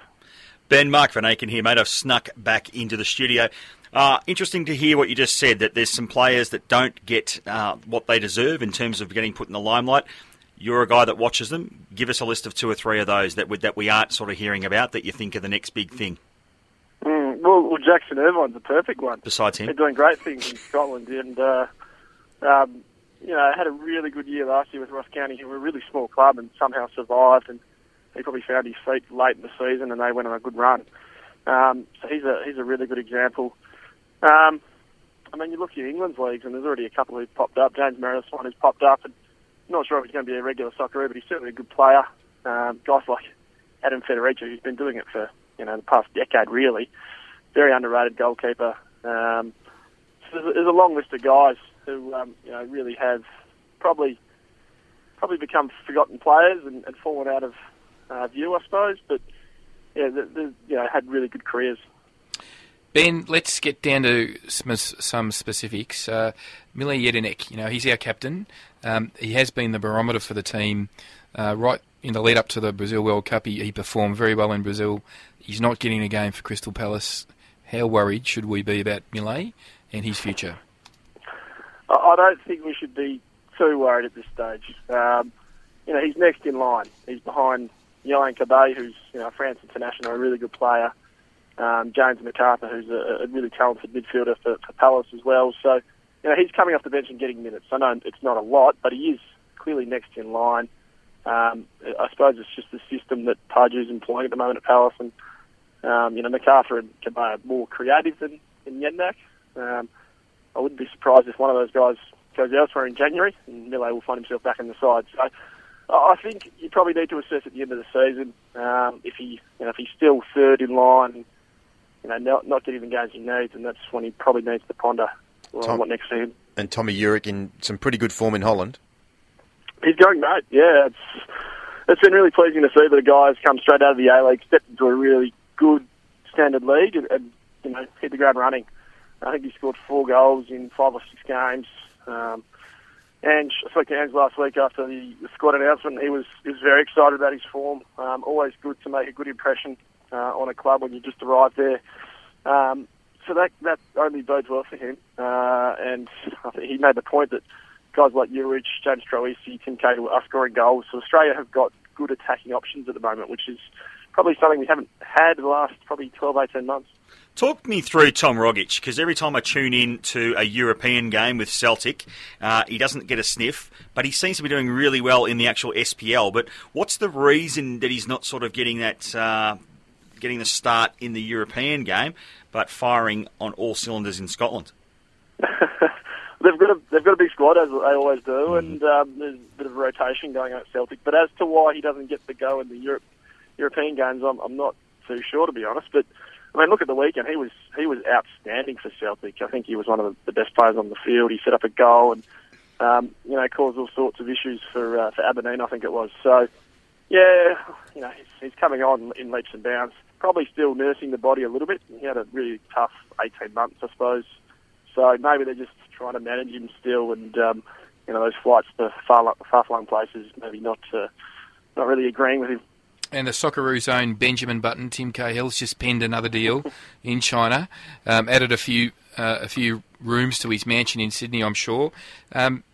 Ben, Mark Van Aken here, mate. I've snuck back into the studio. Uh, interesting to hear what you just said, that there's some players that don't get uh, what they deserve in terms of getting put in the limelight. You're a guy that watches them. Give us a list of two or three of those that we, that we aren't sort of hearing about that you think are the next big thing.
Mm, well, well, Jackson Irvine's the perfect one.
Besides him,
they're doing great things in Scotland, and uh, um, you know, had a really good year last year with Ross County, who were a really small club and somehow survived. And he probably found his feet late in the season, and they went on a good run. Um, so he's a he's a really good example. Um, I mean, you look at England's leagues, and there's already a couple who've popped up. James Meredith's one who's popped up, and I'm not sure if he's going to be a regular soccer, but he's certainly a good player. Um, guys like Adam Federici, who's been doing it for you know the past decade, really, very underrated goalkeeper. Um, so there's, there's a long list of guys who um, you know really have probably probably become forgotten players and, and fallen out of uh, view, I suppose. But yeah, they, they, you know, had really good careers.
Ben, let's get down to some specifics. Uh, Mile Jedinak, you know, he's our captain. Um, he has been the barometer for the team uh, right in the lead up to the Brazil World Cup. He, he, performed very well in Brazil. He's not getting a game for Crystal Palace. How worried should we be about Mile and his future?
I don't think we should be too worried at this stage. Um, you know, he's next in line. He's behind Yohan Cabaye, who's you know a France international, a really good player um, James McArthur, who's a, a really talented midfielder for, for Palace as well. So, you know, he's coming off the bench and getting minutes. I know it's not a lot, but he is clearly next in line. Um, I suppose it's just the system that Pardew's employing at the moment at Palace, and um, you know, McArthur and Cabaye are more creative than, than Jedinak. Um, I wouldn't be surprised if one of those guys goes elsewhere in January, and Mile will find himself back in the side. So. I think you probably need to assess at the end of the season um, if he, you know, if he's still third in line, you know, not, not getting the games he needs, and that's when he probably needs to ponder Tom, what next season.
And Tommy Juric in some pretty good form in Holland.
He's going great. Yeah, it's it's been really pleasing to see that a guy has come straight out of the A League, stepped into a really good standard league, and, and you know hit the ground running. I think he scored four goals in five or six games. Um, and I spoke to Ange last week after the, squad announcement. He was he was very excited about his form. Um, always good to make a good impression on a club when you just arrived there. Um, so that that only bodes well for him. Uh, and I think he made the point that guys like Juric, James Troisi, Tim Cahill are scoring goals. So Australia have got good attacking options at the moment, which is probably something we haven't had the last probably 12, 18 months.
Talk me through Tom Rogic because every time I tune in to a European game with Celtic, uh, he doesn't get a sniff, but he seems to be doing really well in the actual SPL. But what's the reason that he's not sort of getting that, uh, getting the start in the European game, but firing on all cylinders in Scotland?
they've got a they've got a big squad as they always do, mm. and um, there's a bit of rotation going on at Celtic. But as to why he doesn't get the go in the Europe, European games, I'm, I'm not too sure to be honest. But I mean, look at the weekend. He was he was outstanding for Celtic. I think he was one of the best players on the field. He set up a goal and um, you know caused all sorts of issues for uh, for Aberdeen. I think it was. So yeah, you know he's, he's coming on in leaps and bounds. Probably still nursing the body a little bit. He had a really tough 18 months, I suppose. So maybe they're just trying to manage him still, and um, you know those flights to far far flung places maybe not uh, not really agreeing with him.
And the Socceroos' own Benjamin Button, Tim Cahill's just penned another deal in China. Um, added a few uh, a few rooms to his mansion in Sydney, I'm sure. Um,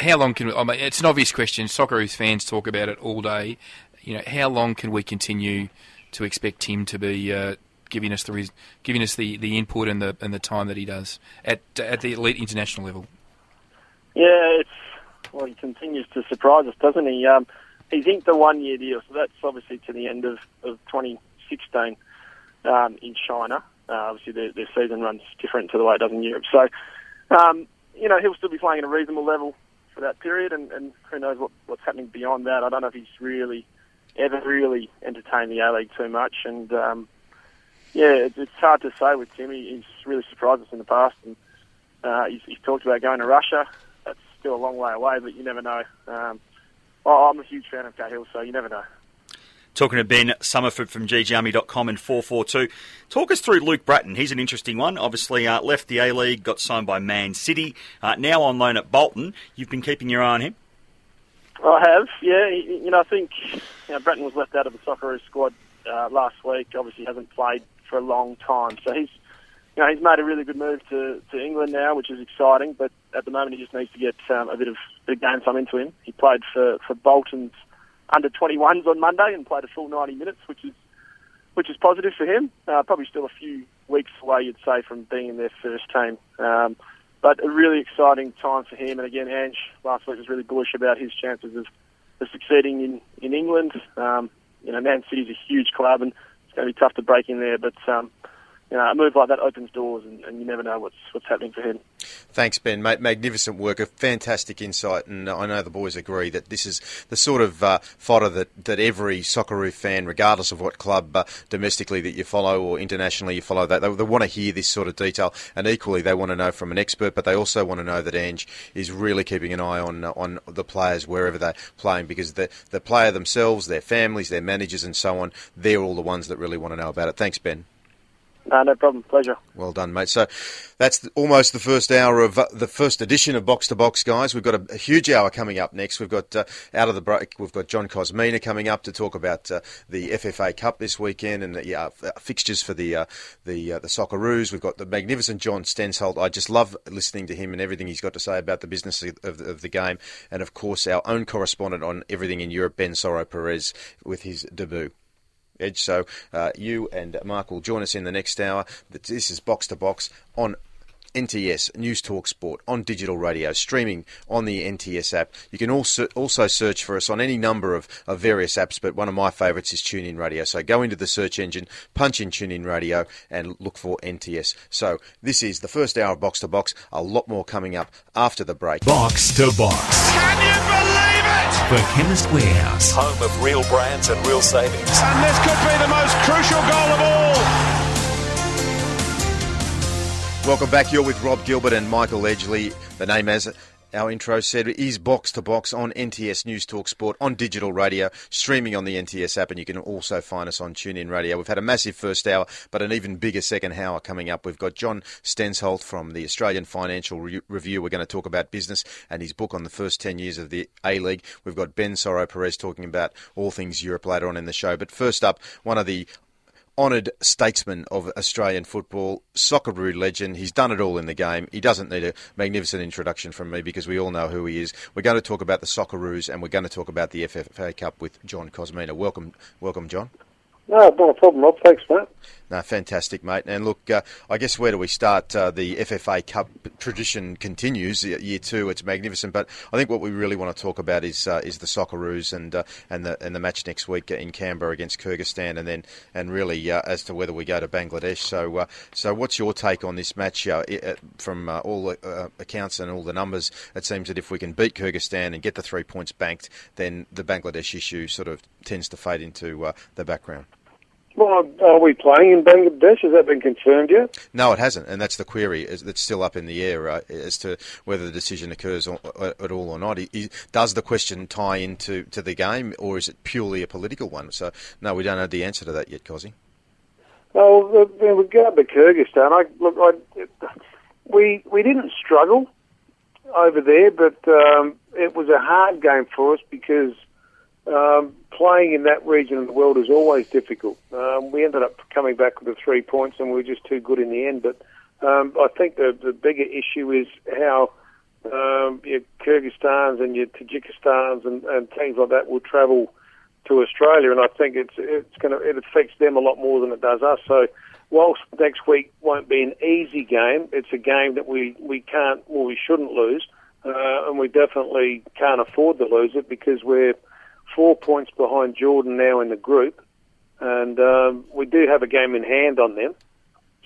how long can we, I mean, it's an obvious question. Socceroos fans talk about it all day. You know, how long can we continue to expect Tim to be uh, giving us the giving us the, the input and the and the time that he does at at the elite international level?
Yeah, it's well, he continues to surprise us, doesn't he? Um, he's inked a one year deal, so that's obviously to the end of, of 2016 um, in China. Uh, obviously, their, their season runs different to the way it does in Europe. So, um, you know, he'll still be playing at a reasonable level for that period, and, and who knows what, what's happening beyond that. I don't know if he's really ever really entertained the A League too much, and um, yeah, it's, hard to say with Tim. He's really surprised us in the past, and uh, he's, he's talked about going to Russia. That's still a long way away, but you never know. Um, Oh, I'm a huge fan of Cahill, so you never know.
Talking to Ben Somerford from GGArmy.com and 442. Talk us through Luke Brattan. He's an interesting one. Obviously, uh, left the A League, got signed by Man City. Uh, now on loan at Bolton. You've been keeping your eye on him?
I have, yeah. You know, I think you know, Brattan was left out of the Socceroos squad uh, last week. Obviously, hasn't played for a long time. So he's you know, he's made a really good move to, to England now, which is exciting. But at the moment, he just needs to get um, a bit of big game time into him. He played for for Bolton's under 21s on Monday and played a full 90 minutes, which is which is positive for him. Uh, probably still a few weeks away, you'd say, from being in their first team. Um, but a really exciting time for him. And again, Ange last week was really bullish about his chances of, of succeeding in in England. Um, you know, Man City's a huge club, and it's going to be tough to break in there. But um, you know, a move like that opens doors, and, and, you never know what's what's happening for him.
Thanks, Ben. Magnificent work, a fantastic insight, and I know the boys agree that this is the sort of uh, fodder that, that every Socceroo fan, regardless of what club uh, domestically that you follow or internationally you follow, that they, they want to hear this sort of detail, and equally they want to know from an expert, but they also want to know that Ange is really keeping an eye on on the players wherever they're playing, because the the player themselves, their families, their managers, and so on, they're all the ones that really want to know about it. Thanks, Ben.
No, no problem. Pleasure.
Well done, mate. So that's almost the first hour of uh, the first edition of Box to Box, guys. We've got a, a huge hour coming up next. We've got uh, out of the break. We've got John Kosmina coming up to talk about uh, the FFA Cup this weekend and the uh, fixtures for the uh, the uh, the Socceroos. We've got the magnificent John Stensholt. I just love listening to him and everything he's got to say about the business of, of, of the game, and of course our own correspondent on everything in Europe, Ben Soro Perez, with his debut. Edge. So uh, you and Mark will join us in the next hour. This is Box to Box on NTS News Talk Sport on digital radio, streaming on the NTS app. You can also also search for us on any number of, of various apps, but one of my favourites is TuneIn Radio. So go into the search engine, punch in TuneIn Radio, and look for NTS. So this is the first hour of Box to Box. A lot more coming up after the break.
Box to Box.
Can you believe it?
For Chemist Warehouse.
Home of real brands and real savings.
And this could be the most crucial goal of all.
Welcome back. You're with Rob Gilbert and Michael Edgley. The name, as our intro said, is Box to Box on NTS News Talk Sport on digital radio, streaming on the NTS app, and you can also find us on TuneIn Radio. We've had a massive first hour, but an even bigger second hour coming up. We've got John Stensholt from the Australian Financial Re- Review. We're going to talk about business and his book on the first 10 years of the A League. We've got Ben Soro Perez talking about all things Europe later on in the show. But first up, one of the honoured statesman of Australian football, Socceroo legend. He's done it all in the game. He doesn't need a magnificent introduction from me because we all know who he is. We're going to talk about the Socceroos and we're going to talk about the FFA Cup with John Kosmina. Welcome, welcome, John.
No, not a problem, Rob. Thanks, mate.
No, fantastic, mate. And look, uh, I guess where do we start? Uh, the FFA Cup tradition continues, year two. It's magnificent, but I think what we really want to talk about is uh, is the Socceroos and uh, and the and the match next week in Canberra against Kyrgyzstan, and then and really uh, as to whether we go to Bangladesh. So, uh, so what's your take on this match? from all the accounts and all the numbers, it seems that if we can beat Kyrgyzstan and get the three points banked, then the Bangladesh issue sort of tends to fade into the background.
Well, are we playing in Bangladesh? Has that been confirmed yet?
No, it hasn't, and that's the query that's still up in the air uh, as to whether the decision occurs at all or not. Does the question tie into to the game, or is it purely a political one? So, no, we don't know the answer to that yet, Cozzy.
Well, in regard to Kyrgyzstan, I, look, I, we we didn't struggle over there, but um, it was a hard game for us because um, playing in that region of the world is always difficult. Um, we ended up coming back with the three points, and we were just too good in the end. But um, I think the, the bigger issue is how um, your Kyrgyzstans and your Tajikistans and, and teams like that will travel to Australia, and I think it's it's going to it affects them a lot more than it does us. So. Whilst next week won't be an easy game, it's a game that we, we can't, well, we shouldn't lose, uh, and we definitely can't afford to lose it because we're four points behind Jordan now in the group, and um, we do have a game in hand on them.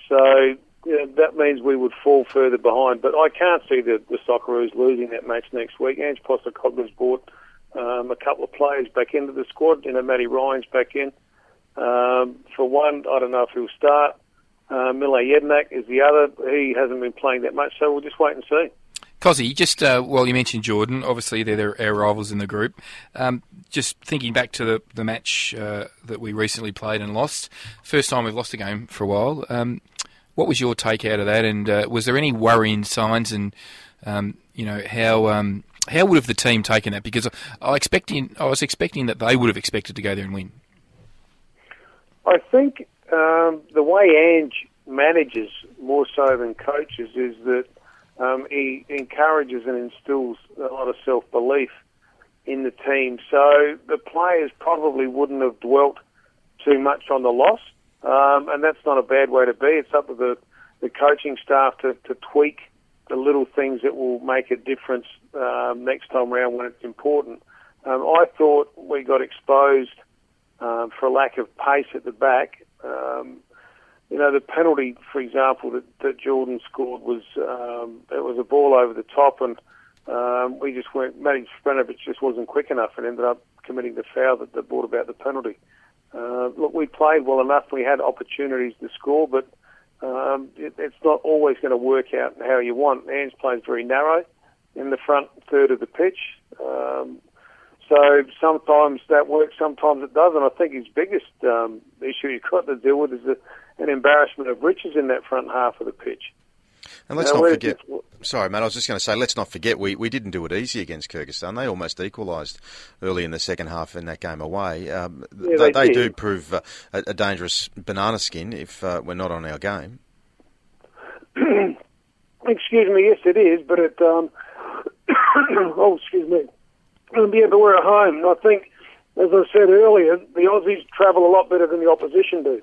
So that means we would fall further behind. But I can't see the, the Socceroos losing that match next week. Ange Postecoglou's brought um, a couple of players back into the squad. You know, Matty Ryan's back in. Um, for one, I don't know if he'll start. Uh, Mile Jedinak is the other. He hasn't been playing that much, so we'll just wait and see.
Cozzy, just uh, well, you mentioned Jordan. Obviously, they're our rivals in the group. Um, just thinking back to the the match uh, that we recently played and lost, first time we've lost a game for a while. Um, what was your take out of that? And uh, was there any worrying signs? And um, you know how um, how would have the team taken that? Because I expecting I was expecting that they would have expected to go there and win.
I think um, the way Ange manages more so than coaches is that um, he encourages and instills a lot of self belief in the team. So the players probably wouldn't have dwelt too much on the loss, um, and that's not a bad way to be. It's up to the, the coaching staff to, to tweak the little things that will make a difference um, next time around when it's important. Um, I thought we got exposed um, for a lack of pace at the back. You know, the penalty, for example, that, that Jordan scored was um, it was a ball over the top, and um, we just weren't. Matty Spiranovic just wasn't quick enough, and ended up committing the foul that, that brought about the penalty. Uh, look, we played well enough. We had opportunities to score, but um, it, it's not always going to work out how you want. Ange plays very narrow in the front third of the pitch. Um, so sometimes that works, sometimes it doesn't. I think his biggest um, issue you've got to deal with is the an embarrassment of riches in that front half of the pitch.
And let's now, not forget. Sorry, Matt. I was just going to say, let's not forget we, we didn't do it easy against Kyrgyzstan. They almost equalised early in the second half in that game away. Um,
yeah,
they,
they,
they do prove uh, a, a, dangerous banana skin if uh, we're not on our game.
excuse me. Yes, it is. But it. Um, oh, excuse me. Yeah, but we're at home. I think, as I said earlier, the Aussies travel a lot better than the opposition do.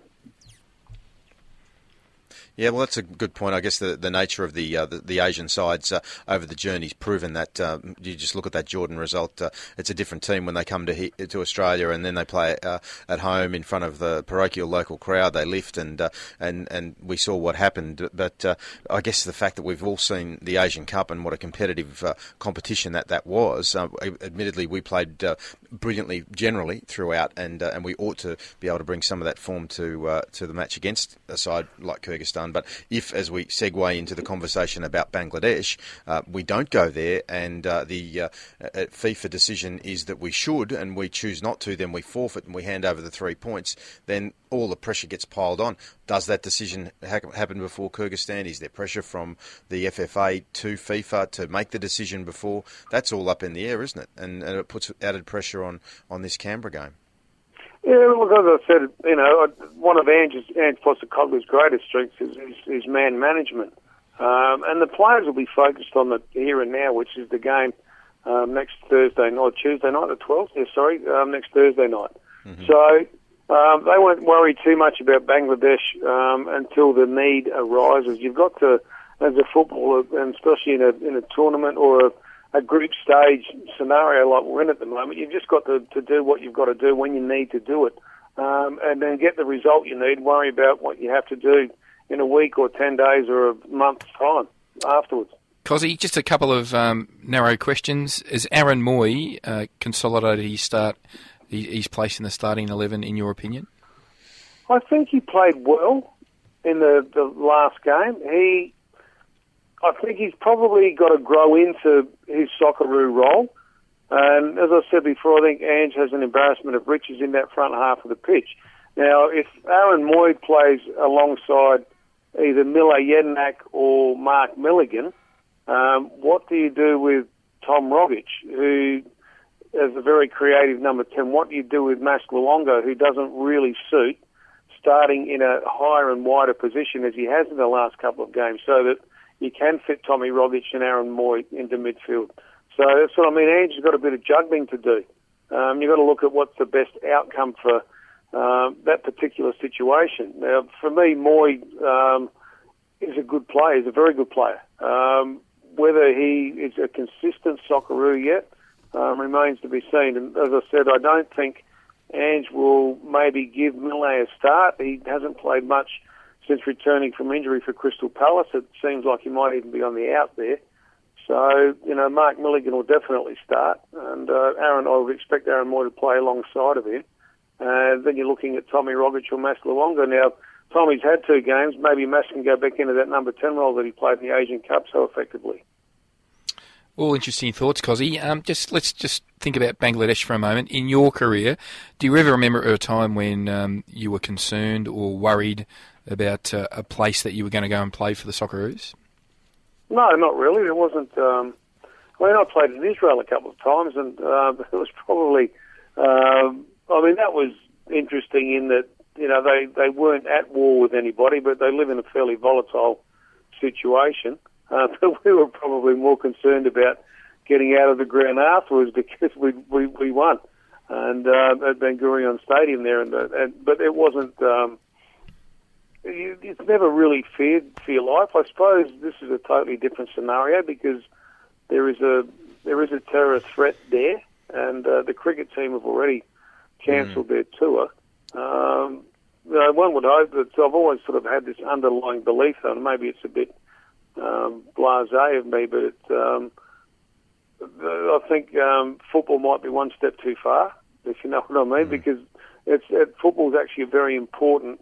Yeah, well, that's a good point. I guess the, the nature of the, uh, the, the Asian sides uh, over the journey's proven that uh, you just look at that Jordan result. Uh, it's a different team when they come to to Australia and then they play uh, at home in front of the parochial local crowd. They lift and uh, and and we saw what happened. But I guess the fact that we've all seen the Asian Cup and what a competitive competition that that was. admittedly, we played brilliantly generally throughout, and and we ought to be able to bring some of that form to to the match against a side like Kyrgyzstan. But if, as we segue into the conversation about Bangladesh, uh, we don't go there, and uh, the uh, FIFA decision is that we should, and we choose not to, then we forfeit and we hand over the three points. Then all the pressure gets piled on. Does that decision ha- happen before Kyrgyzstan? Is there pressure from the FFA to FIFA to make the decision before? That's all up in the air, isn't it? And, and it puts added pressure on, on this Canberra game.
Yeah, look, as I said, you know, one of Ange's, Ange Postecoglou's greatest strengths is, is, is man management. Um, and the players will be focused on the here and now, which is the game um, next Thursday night, Tuesday night, the 12th, yeah, sorry, um, next Thursday night. Mm-hmm. So um, they won't worry too much about Bangladesh um, until the need arises. You've got to, as a footballer, and especially in a, in a tournament or a, a group stage scenario like we're in at the moment, you've just got to, to do what you've got to do when you need to do it. Um, and then get the result you need, worry about what you have to do in a week or 10 days or a month's time afterwards.
Cozzy, just a couple of um, narrow questions. Is Aaron Mooy uh, consolidated his start his place in the starting eleven, in your opinion?
I think he played well in the, the last game. He, I think he's probably got to grow into his Socceroo role. And as I said before, I think Ange has an embarrassment of riches in that front half of the pitch. Now, if Aaron Mooy plays alongside either Mile Jedinak or Mark Milligan, um, what do you do with Tom Rogic, who is a very creative number 10. What do you do with Mas Luongo, who doesn't really suit starting in a higher and wider position as he has in the last couple of games so that you can fit Tommy Rogic and Aaron Mooy into midfield. So that's what I mean. Ange's got a bit of juggling to do. Um, you've got to look at what's the best outcome for um, that particular situation. Now, for me, Mooy um, is a good player. He's a very good player. Um, whether he is a consistent Socceroo yet, um, remains to be seen. And as I said, I don't think Ange will maybe give Mile a start. He hasn't played much since returning from injury for Crystal Palace. It seems like he might even be on the out there. So, you know, Mark Milligan will definitely start. And uh, Aaron, I would expect Aaron Mooy to play alongside of him. And uh, then you're looking at Tommy Rogic or Mas Luongo. Now, Tommy's had two games. Maybe Mas can go back into that number 10 role that he played in the Asian Cup so effectively.
All interesting thoughts, Cozzy. Um, just let's just think about Bangladesh for a moment. In your career, do you ever remember a time when um, you were concerned or worried about uh, a place that you were going to go and play for the Socceroos?
No, not really. It wasn't. Um, I mean, I played in Israel a couple of times, and uh, it was probably. Um, I mean, that was interesting in that you know they they weren't at war with anybody, but they live in a fairly volatile situation. Uh, but we were probably more concerned about getting out of the ground afterwards because we we, we won, and uh, at Ben Gurion Stadium there, and, uh, and but it wasn't. Um, you, it's never really feared for your life. I suppose this is a totally different scenario because there is a there is a terrorist threat there, and uh, the cricket team have already cancelled mm. their tour. Um, you know, one would hope that I've always sort of had this underlying belief, and maybe it's a bit um, blasé of me, but it, um, I think um, football might be one step too far, if you know what I mean, mm. because it's it, football is actually a very important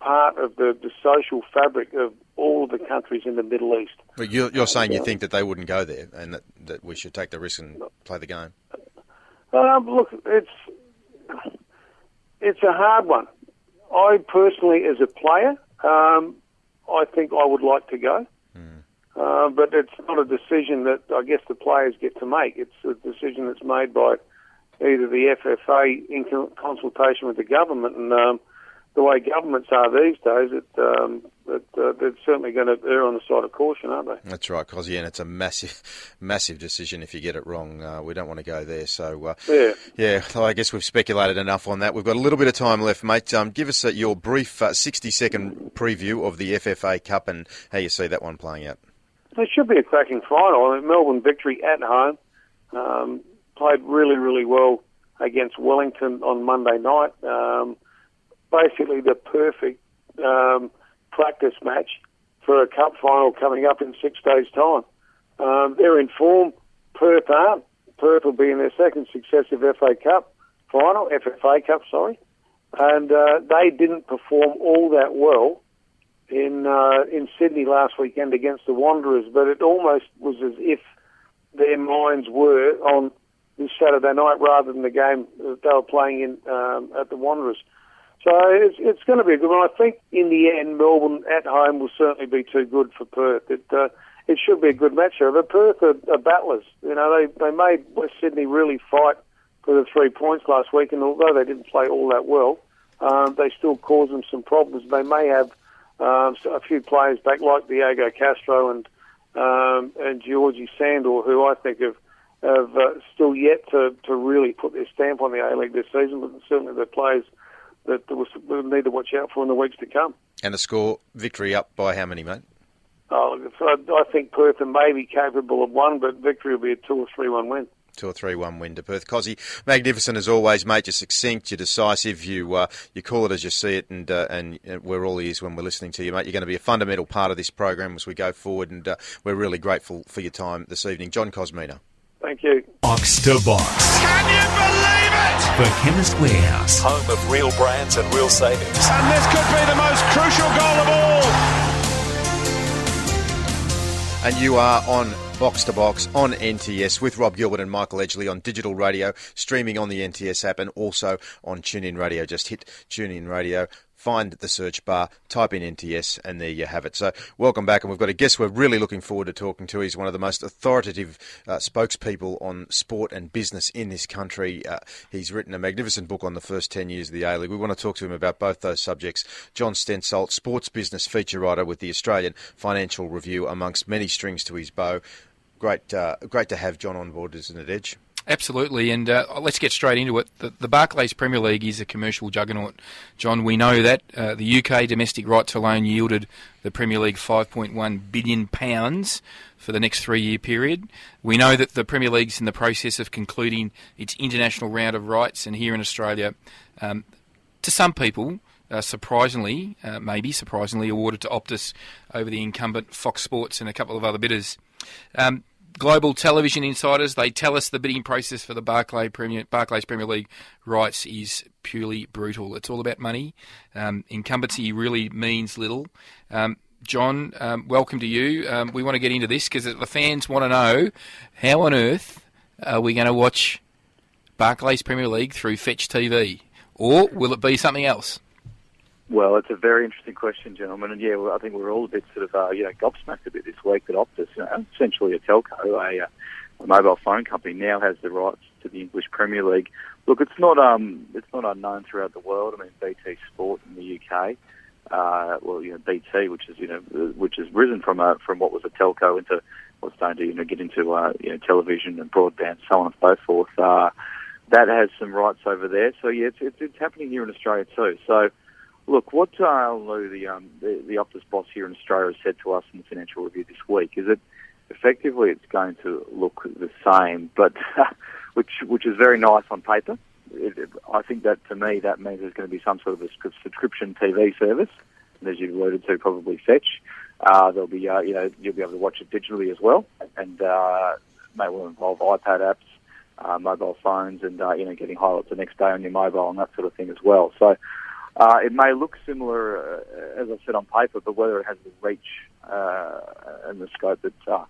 part of the, the social fabric of all of the countries in the Middle East.
But you're, you're saying you think that they wouldn't go there, and that, that we should take the risk and play the game.
Um, look, it's it's a hard one. I personally, as a player, um, I think I would like to go. Uh, but it's not a decision that I guess the players get to make. It's a decision that's made by either the FFA in consultation with the government. And um, the way governments are these days, it, um, it, uh, they're certainly going to err on the side of caution, aren't they?
That's right, yeah, and it's a massive, massive decision if you get it wrong. Uh, we don't want to go there. So uh,
yeah,
yeah. I guess we've speculated enough on that. We've got a little bit of time left, mate. Um, give us uh, your brief uh, sixty-second preview of the FFA Cup and how you see that one playing out.
It should be a cracking final. I mean, Melbourne victory at home. Um, played really, really well against Wellington on Monday night. Um, basically, the perfect um, practice match for a cup final coming up in six days' time. Um, they're in form. Perth aren't. Perth will be in their second successive FA Cup final, FFA Cup, sorry. And uh, they didn't perform all that well in uh, in Sydney last weekend against the Wanderers, but it almost was as if their minds were on this Saturday night rather than the game that they were playing in um, at the Wanderers. So it's, it's going to be a good one. I think in the end, Melbourne at home will certainly be too good for Perth. It uh, it should be a good match. But Perth are, are battlers. You know, they they made West Sydney really fight for the three points last week, and although they didn't play all that well, um, they still caused them some problems. They may have um, a few players back like Diego Castro and um, and Georgie Sandor, who I think have have uh, still yet to, to really put their stamp on the A League this season, but certainly the players that we'll need to watch out for in the weeks to come.
And the score victory up by how many, mate?
Oh, I think Perth may be capable of one, but victory will be a two or three one win
two or three one win to Perth. Cozzy, magnificent as always, mate. You're succinct, you're decisive, you uh, you call it as you see it, and uh, and we're all ears when we're listening to you, mate. You're going to be a fundamental part of this program as we go forward, and uh, we're really grateful for your time this evening, John Kosmina.
Thank you.
Box to box.
Can you believe it?
For Chemist Warehouse.
Home of real brands and real savings.
And this could be the most crucial goal of all.
And you are on Box to Box on NTS with Rob Gilbert and Michael Edgley on digital radio, streaming on the NTS app and also on TuneIn Radio. Just hit TuneIn Radio find the search bar, type in NTS, and there you have it. So, welcome back, and we've got a guest we're really looking forward to talking to. He's one of the most authoritative uh, spokespeople on sport and business in this country. Uh, he's written a magnificent book on the first 10 years of the A League. We want to talk to him about both those subjects. John Stensholt, sports business feature writer with the Australian Financial Review, amongst many strings to his bow. Great, uh, great to have John on board, isn't it, Edge?
Absolutely, and uh, let's get straight into it. The, the, Barclays Premier League is a commercial juggernaut. John, we know that uh, the UK domestic rights alone yielded the Premier League 5.1 billion pounds for the next three-year period. We know that the Premier League's in the process of concluding its international round of rights, and here in Australia, um, to some people. Uh, surprisingly, uh, maybe surprisingly, awarded to Optus over the incumbent Fox Sports and a couple of other bidders. Um, global television insiders, they tell us the bidding process for the Barclay Premier, Barclays Premier League rights is purely brutal. It's all about money. Um, incumbency really means little. Um, John, um, welcome to you. Um, we want to get into this because the fans want to know how on earth are we going to watch Barclays Premier League through Fetch TV? Or will it be something else?
Well, it's a very interesting question, gentlemen, and yeah, well, I think we're all a bit sort of uh, you know gobsmacked a bit this week that Optus, you know, essentially a telco, a, uh, a mobile phone company, now has the rights to the English Premier League. Look, it's not um it's not unknown throughout the world. I mean, BT Sport in the UK, uh, well, you know, BT, which is you know which has risen from a from what was a telco into what's starting to you know get into uh, you know television and broadband, so on and so forth. Uh, that has some rights over there. So yeah, it's, it's, it's happening here in Australia too. So Look, what uh, Lew, the, um, the, the Optus boss here in Australia, said to us in the Financial Review this week is that effectively it's going to look the same, but which which is very nice on paper. It, it, I think that to me that means there's going to be some sort of a subscription TV service, and as you've alluded to, probably Fetch. Uh, there'll be uh, you know you'll be able to watch it digitally as well, and uh, may well involve iPad apps, uh, mobile phones, and uh, you know getting highlights the next day on your mobile and that sort of thing as well. So uh, it may look similar, uh, as I said on paper, but whether it has the reach uh, and the scope that uh,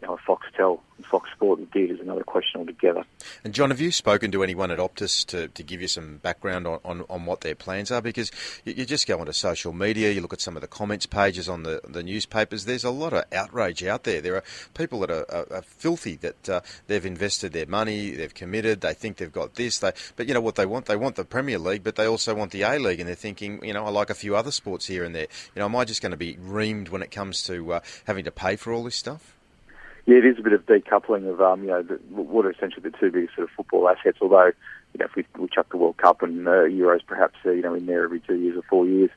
you know, Foxtel Fox Sport did is another question altogether.
And John, have you spoken to anyone at Optus to, to give you some background on, on, on what their plans are? Because you, you, just go onto social media, you look at some of the comments pages on the, the newspapers, there's a lot of outrage out there. There are people that are, are, are filthy that uh, they've invested their money, they've committed, they think they've got this, they, but you know what they want? They want the Premier League, but they also want the A League, and they're thinking, you know, I like a few other sports here and there. You know, am I just going to be reamed when it comes to uh, having to pay for all this stuff?
Yeah, it is a bit of decoupling of um, you know the, what are essentially the two biggest sort of football assets. Although you know if we, we chuck the World Cup and uh, Euros perhaps uh, you know in there every two years or four years.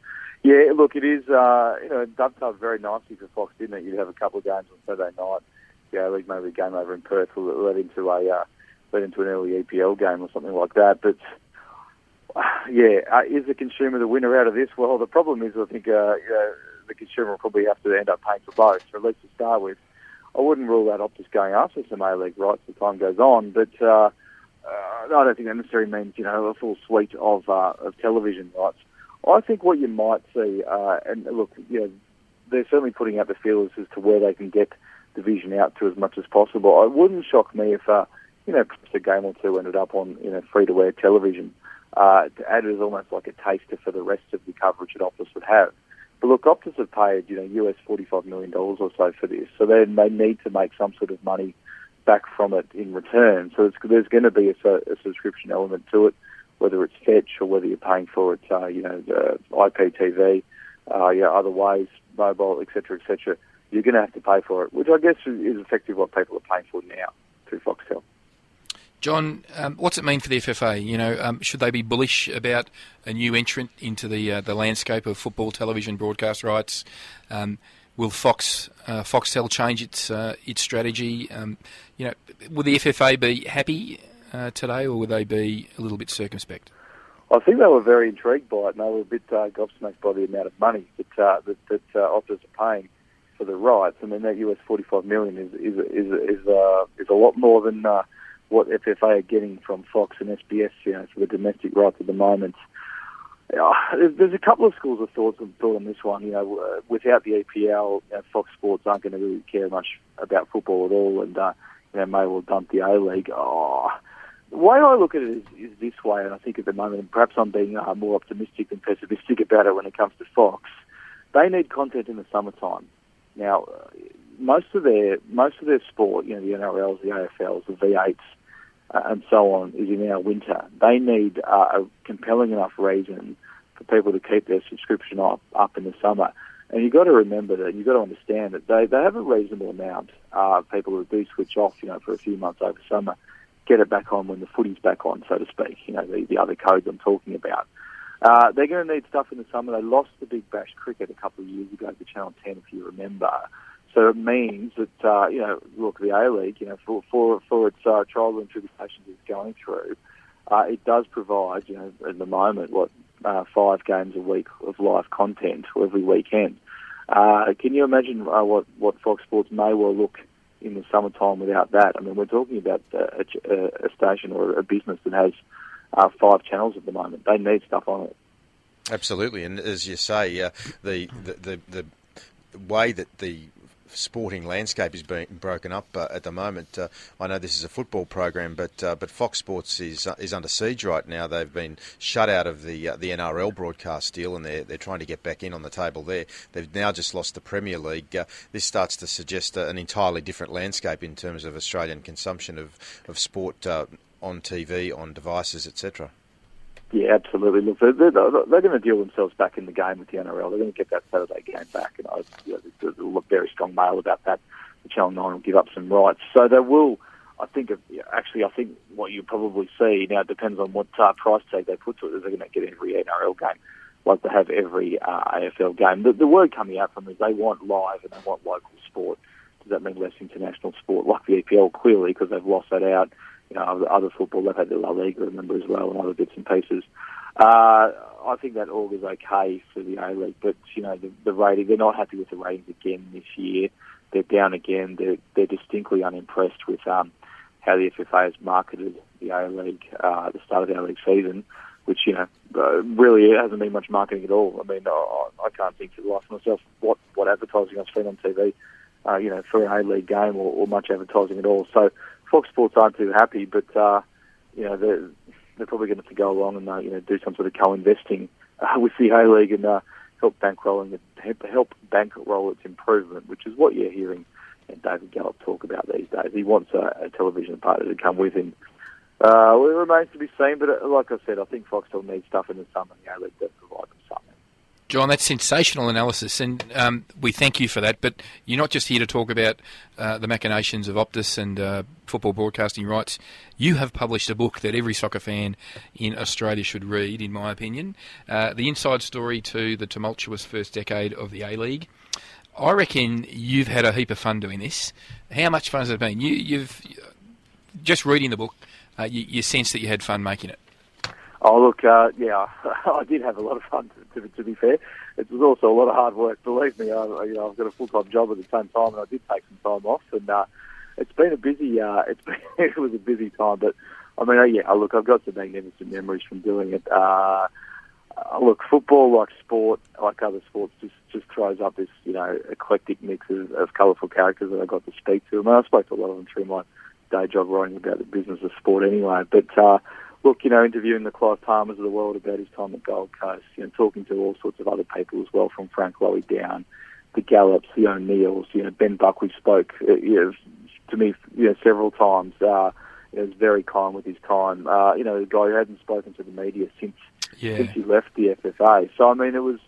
Yeah, look, it is uh, you know it dovetailed very nicely for Fox, didn't it? You'd have a couple of games on Saturday night. Yeah, league maybe a game over in Perth will led into a uh, led into an early EPL game or something like that. But yeah, uh, is the consumer the winner out of this? Well, the problem is I think uh, you know, the consumer will probably have to end up paying for both, or at least to start with. I wouldn't rule out Optus going after some A League rights as time goes on, but uh, uh, I don't think that necessarily means you know a full suite of uh, of television rights. I think what you might see, uh, and look, you know, they're certainly putting out the feelers as to where they can get the vision out to as much as possible. It wouldn't shock me if, uh, you know, perhaps a game or two ended up on you know free to air television uh, to add it as almost like a taster for the rest of the coverage that Optus would have. But look, Optus have paid, you know, US $45 million or so for this. So they, they need to make some sort of money back from it in return. So there's going to be a, a, subscription element to it, whether it's Fetch or whether you're paying for it, uh, you know, the IPTV, uh, yeah, other ways, mobile, etc., etc. You're going to have to pay for it, which I guess is effectively what people are paying for now through Foxtel.
John, um, what's it mean for the FFA? You know, um, should they be bullish about a new entrant into the uh, the landscape of football television broadcast rights? Um, will Fox uh, Foxtel change its uh, its strategy? Um, you know, will the FFA be happy uh, today, or will they be a little bit circumspect?
I think they were very intrigued by it, and they were a bit uh, gobsmacked by the amount of money that uh, that, that Optus are paying for the rights. I mean, that US forty five million is is is is, is a lot more than what FFA are getting from Fox and SBS, you know, for the domestic rights at the moment. Uh, there's a couple of schools of thought, thought on this one. You know, uh, without the EPL, you Fox Sports aren't going to really care much about football at all, and uh, you know, may well dump the A League. Oh, the way I look at it is, is this way, and I think at the moment, and perhaps I'm being uh, more optimistic than pessimistic about it when it comes to Fox. They need content in the summertime. Now, most of their most of their sport, you know, the NRLs, the AFLs, the V8s, uh, and so on is in our winter. They need uh, a compelling enough reason for people to keep their subscription up up in the summer. And you've got to remember that you've got to understand that they, they have a reasonable amount of uh, people who do switch off, you know, for a few months over summer, get it back on when the footy's back on, so to speak. You know, the, the other codes I'm talking about. Uh, they're going to need stuff in the summer. They lost the Big Bash cricket a couple of years ago to Channel 10, if you remember. So it means that uh, you know, look, the A League, you know, for for for its uh, trial and tribulations it's going through, uh, it does provide, you know, at the moment, what uh, five games a week of live content every weekend. Uh, can you imagine uh, what what Fox Sports may well look in the summertime without that? I mean, we're talking about a, a, a station or a business that has uh, five channels at the moment. They need stuff on it.
Absolutely, and as you say, uh, the, the the the way that the sporting landscape is being broken up uh, at the moment. Uh, I know this is a football program, but uh, but Fox Sports is uh, is under siege right now. They've been shut out of the uh, the NRL broadcast deal, and they're they're trying to get back in on the table there. They've now just lost the Premier League. This starts to suggest an entirely different landscape in terms of Australian consumption of of sport on TV, on devices, etc.
Yeah, absolutely. Look, they're, they're, they're, going to deal themselves back in the game with the NRL. They're going to get that Saturday game back, and I you know, there's a very strong mail about that. The Channel Nine will give up some rights, so they will. I think actually, I think what you probably see now it depends on what uh, price tag they put to it. They're going to get every NRL game, like they have every uh, AFL game. The, the word coming out from them is they want live and they want local sport. Does that mean less international sport, like the EPL? Clearly, because they've lost that out you know, other, football. They've had the La Liga, remember, as well, and other bits and pieces. Uh, I think that augurs okay for the A League, but you know, the, the rating, they're not happy with the ratings again this year. They're down again. They're, they're distinctly unimpressed with um, how the FFA has marketed the A League uh, the start of the A League season, which you know uh, really hasn't been much marketing at all. I mean, I, I can't think for the life of myself what what advertising I've seen on TV, uh, you know, for an A League game or, or much advertising at all. So Fox Sports aren't too happy, but uh, you know they're they're probably going to have to go along and uh, you know do some sort of co-investing uh, with the A League and uh, help bankrolling help bankroll its improvement, which is what you're hearing David Gallop talk about these days. He wants a, a television partner to come with him. Uh, well, it remains to be seen, but uh, like I said, I think Foxtel needs stuff in the summer. The A League does provide them something.
John, that's sensational analysis, and um, we thank you for that. But you're not just here to talk about uh, the machinations of Optus and uh, football broadcasting rights. You have published a book that every soccer fan in Australia should read, in my opinion. Uh, the inside story to the tumultuous first decade of the A League. I reckon you've had a heap of fun doing this. How much fun has it been? You, have just reading the book. Uh, you, you sense that you had fun making it.
Oh, look, uh, yeah, I did have a lot of fun, to, to, to, be fair. It was also a lot of hard work. Believe me, I, you know, I've got a full-time job at the same time, and I did take some time off. And uh, it's been a busy, uh, it's been, it was a busy time. But, I mean, uh, yeah, look, I've got some magnificent memories from doing it. Uh, look, football, like sport, like other sports, just, just throws up this, you know, eclectic mix of, of colourful characters that I got to speak to. Mean, I spoke to a lot of them through my day job writing about the business of sport anyway. But, uh, look, you know, interviewing the Clive Palmers of the world about his time at Gold Coast, you know, talking to all sorts of other people as well, from Frank Lowy down, the Gallops, the O'Neills, you know, Ben Buckley spoke, uh, you know, to me, you know, several times. Uh, he was very kind with his time. Uh, you know, a guy who hadn't spoken to the media since
Yeah.
since he left the FFA. So I mean, it was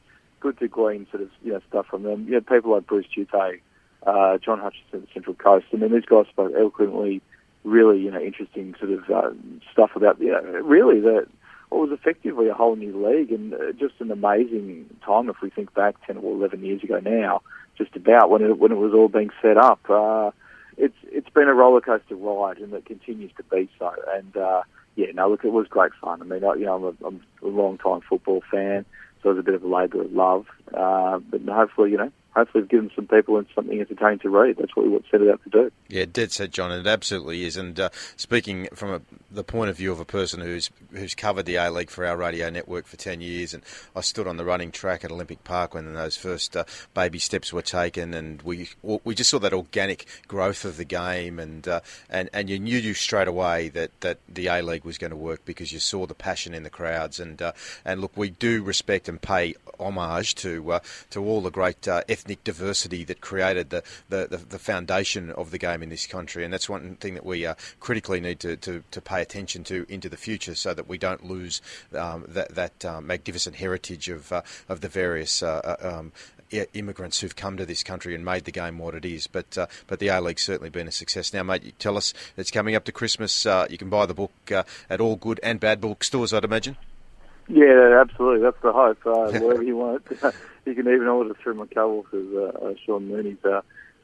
good to glean sort of you know stuff from them. You know, people like Bruce Jute, uh, John Hutchinson, Central Coast. I mean, these guys spoke eloquently, really you know interesting sort of uh, stuff about you know really the what was effectively a whole new league and uh, just an amazing time if we think back ten or eleven years ago now, just about when it when it was all being set up. Uh, it's it's been a roller coaster ride and it continues to be so. And uh, yeah, no, look, it was great fun. I mean, I, you know, I'm a, I'm a long time football fan, so it was a bit of a labour of love. Uh, but hopefully, you know, hopefully, we've given some people something entertaining to read. That's what we set it out to do.
Yeah, dead set, John, it absolutely is. And uh, speaking from a, the point of view of a person who's who's covered the A League for our radio network for ten years, and I stood on the running track at Olympic Park when those first uh, baby steps were taken, and we we just saw that organic growth of the game, and uh, and and you knew straight away that, that the A League was going to work because you saw the passion in the crowds, and uh, and look, we do respect and pay homage to uh, to all the great uh, ethnic diversity that created the, the, the, the foundation of the game in this country, and that's one thing that we uh, critically need to, to, to pay attention to into the future, so that we don't lose um, that that uh, magnificent heritage of uh, of the various. Uh, um, immigrants who've come to this country and made the game what it is, but uh, but the A League's certainly been a success. Now, mate, you tell us it's coming up to Christmas. Uh, you can buy the book uh, at all good and bad bookstores, I'd imagine.
Yeah, absolutely. That's the hope. Uh, wherever you want. you can even order through my uh, uh, Sean Mooney's uh,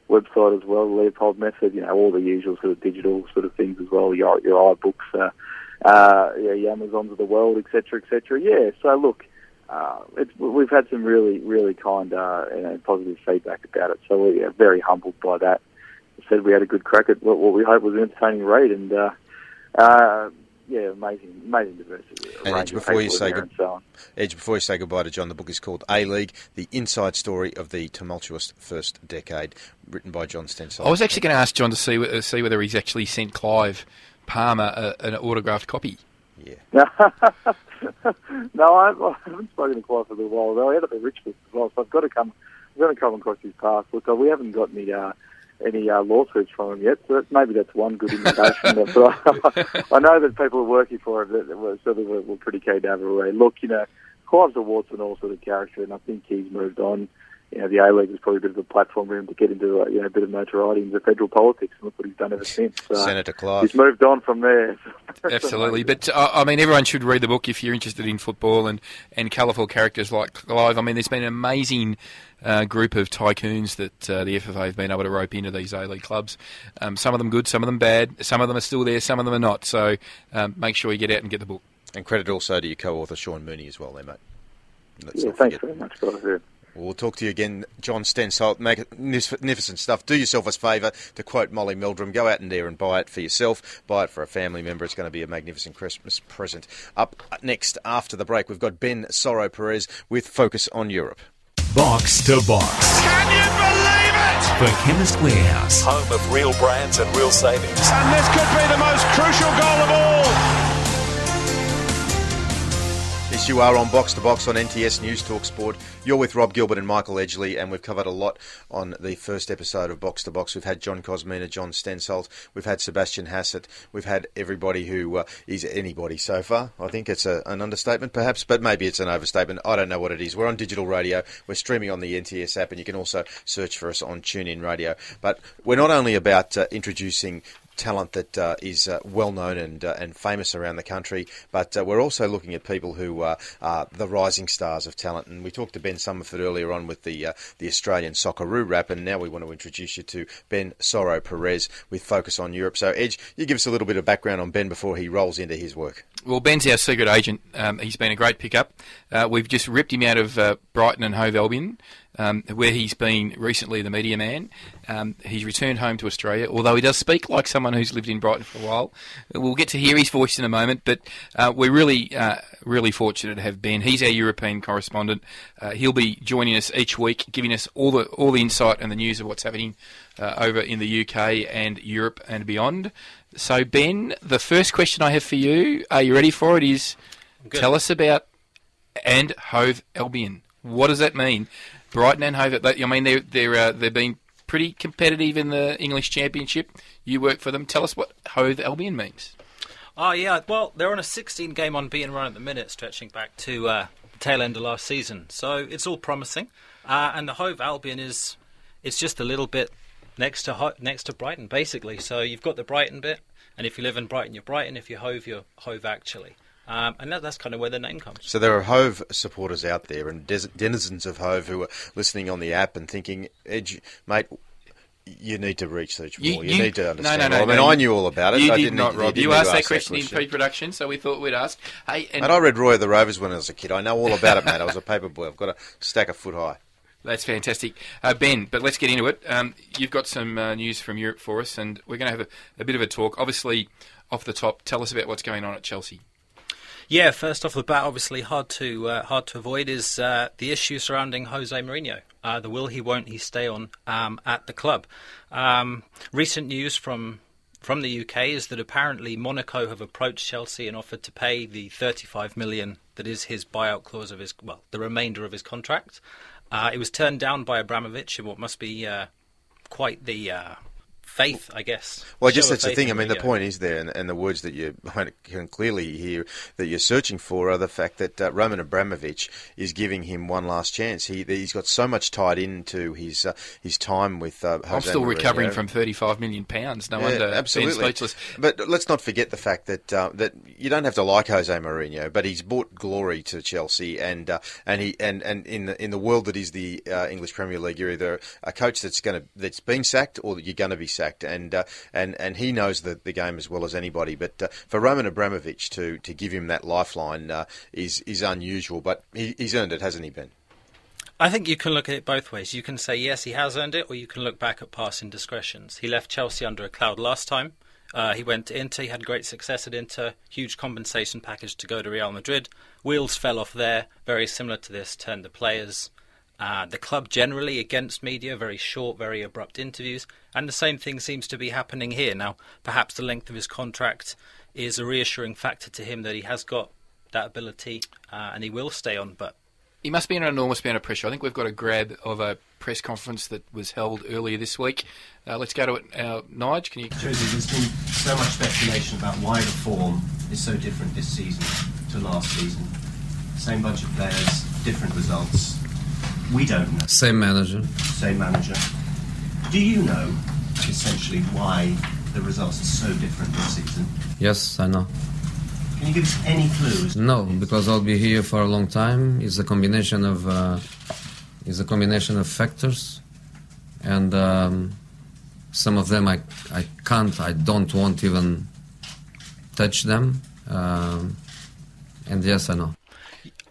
website as well, Leopold Method, you know, all the usual sort of digital sort of things as well, your, your iBooks, uh, uh, yeah, your Amazons of the world, etc., etc. Yeah, so look, uh, we've had some really, really kind uh, and positive feedback about it, so we're very humbled by that. Said we had a good crack at what, what we hope was an entertaining read, and uh, uh, yeah, amazing, amazing diversity.
And
range
Edge, before you say
there
good,
so.
Edge, before you say goodbye to John, the book is called A League: The Inside Story of the Tumultuous First Decade, written by John Stensholt.
I was actually going to ask John to see wh- see whether he's actually sent Clive Palmer a, an autographed copy. Yeah.
no, I, I haven't spoken to Clive for a little while. Though I had up in Richmond as well, so I've got to come. I've got to come across his path. Look, uh, we haven't got any uh, any uh, lawsuits from him yet, so that, maybe that's one good indication. but I, I know that people are working for him that, that were sort of were, were pretty keen to have a read. Look, you know, Clive's a warts and all sort of character, and I think he's moved on. You know, the A League is probably a bit of a platform for him to get into uh, you know a bit of notoriety into federal politics, and look what he's done ever since. Uh,
Senator Clive.
He's moved on from there.
Absolutely, but uh, I mean, everyone should read the book if you're interested in football and, and colourful characters like Clive. I mean, there's been an amazing uh, group of tycoons that uh, the FFA have been able to rope into these A League clubs. Um, some of them good, some of them bad. Some of them are still there, some of them are not. So um, make sure you get out and get the book.
And credit also to your co-author Sean Mooney as well, there, mate. Let's
Yeah, thanks
forget.
very much, guys. Yeah.
We'll talk to you again, John Stensholt. Magnificent stuff. Do yourself a favour, to quote Molly Meldrum, go out in there and buy it for yourself, buy it for a family member. It's going to be a magnificent Christmas present. Up next, after the break, we've got Ben Sorrow Perez with Focus on Europe.
Box to box.
Can you believe it?
For Chemist Warehouse.
Home of real brands and real savings.
And this could be the most crucial goal of all.
Yes, you are on Box to Box on NTS News Talk Sport. You're with Rob Gilbert and Michael Edgley, and we've covered a lot on the first episode of Box to Box. We've had John Kosmina, John Stensholt, we've had Sebastian Hassett, we've had everybody who uh, is anybody so far. I think it's a, an understatement, perhaps, but maybe it's an overstatement. I don't know what it is. We're on digital radio, we're streaming on the NTS app, and you can also search for us on TuneIn Radio. But we're not only about uh, introducing talent that uh, is uh, well known and uh, and famous around the country, but uh, we're also looking at people who uh, are the rising stars of talent. And we talked to Ben Somerford earlier on with the uh, the Australian Socceroo rap, and now we want to introduce you to Ben Soro Perez with Focus on Europe. So, Edge, you give us a little bit of background on Ben before he rolls into his work.
Well, Ben's our secret agent. Um, he's been a great pickup. We've just ripped him out of Brighton and Hove Albion, um, where he's been recently the media man. Um, he's returned home to Australia, although he does speak like someone who's lived in Brighton for a while. We'll get to hear his voice in a moment, but uh, we're really, uh, really fortunate to have Ben. He's our European correspondent. Uh, he'll be joining us each week, giving us all the all the insight and the news of what's happening uh, over in the UK and Europe and beyond. So, Ben, the first question I have for you, are you ready for it? Is tell us about and Hove Albion. What does that mean? Brighton and Hove. I mean, they're they're uh, they've been pretty competitive in the English Championship. You work for them. Tell us what Hove Albion means.
Oh yeah, well they're on a 16 game unbeaten run at the minute, stretching back to uh, the tail end of last season. So it's all promising, uh, and the Hove Albion is it's just a little bit next to Ho- next to Brighton, basically. So you've got the Brighton bit, and if you live in Brighton, you're Brighton. If you're Hove, you're Hove actually. Um, and that, that's kind of where the name comes.
So there are Hove supporters out there and des- denizens of Hove who are listening on the app and thinking, Edge, mate, you need to research more. You,
You-
need to understand.
no, no,
more. I mean,
no,
I knew all about it.
You
I
did
didn't
not, Rob. You asked that
ask
question in pre-production, so we thought we'd ask. Hey, and,
And I read Roy of the Rovers when I was a kid. I know all about it, mate. I was a paper boy. I've got a stack a foot high.
That's fantastic. Uh, ben, but let's get into it. Um, you've got some uh, news from Europe for us, and we're going to have a, a bit of a talk. Obviously, off the top, tell us about what's going on at Chelsea.
Yeah, first off the bat, obviously hard to uh, hard to avoid is uh, the issue surrounding Jose Mourinho. Uh, the will he, won't he stay on um, at the club? Um, recent news from from the UK is that apparently Monaco have approached Chelsea and offered to pay the 35 million that is his buyout clause of his well, the remainder of his contract. Uh, it was turned down by Abramovich in what must be uh, quite the uh, faith, I guess.
Well, I
guess
that's the thing. I mean, the
Mourinho.
point is there, and, and the words that you can clearly hear that you're searching for are the fact that uh, Roman Abramovich is giving him one last chance. He he's got so much tied into his uh, his time with. Uh, Jose
I'm still
Mourinho.
recovering from 35 million pounds. No
Yeah,
wonder Ben's
absolutely.
speechless.
But let's not forget the fact that uh, that you don't have to like Jose Mourinho, but he's brought glory to Chelsea, and uh, and he and, and in the in the world that is the uh, English Premier League, you're either a coach that's going to that's been sacked or that you're going to be sacked, and uh, and and he knows the, the game as well as anybody. But uh, for Roman Abramovich to, to give him that lifeline uh, is is unusual, but he, he's earned it, hasn't he, Ben?
I think you can look at it both ways. You can say yes, he has earned it, or you can look back at past indiscretions. He left Chelsea under a cloud last time. Uh, he went to Inter. He had great success at Inter. Huge compensation package to go to Real Madrid. Wheels fell off there. Very similar to this. Turned the players. Uh, the club generally against media, very short, very abrupt interviews, and the same thing seems to be happening here. Now, perhaps the length of his contract is a reassuring factor to him that he has got that ability uh, and he will stay on. But
He must be under an enormous amount of pressure. I think we've got a grab of a press conference that was held earlier this week. Uh, let's go to it. Uh, Nige, can you?
Josie, there's been so much speculation about why the form is so different this season to last season. Same bunch of players, different results. We don't know.
Same manager.
Same manager. Do you know, essentially, why the results are so different this season?
Yes, I know.
Can you give us any clues?
No, because I'll be here for a long time. It's a combination of uh, it's a combination of factors, and um, some of them I I can't, I don't want even touch them. Um, and yes, I know.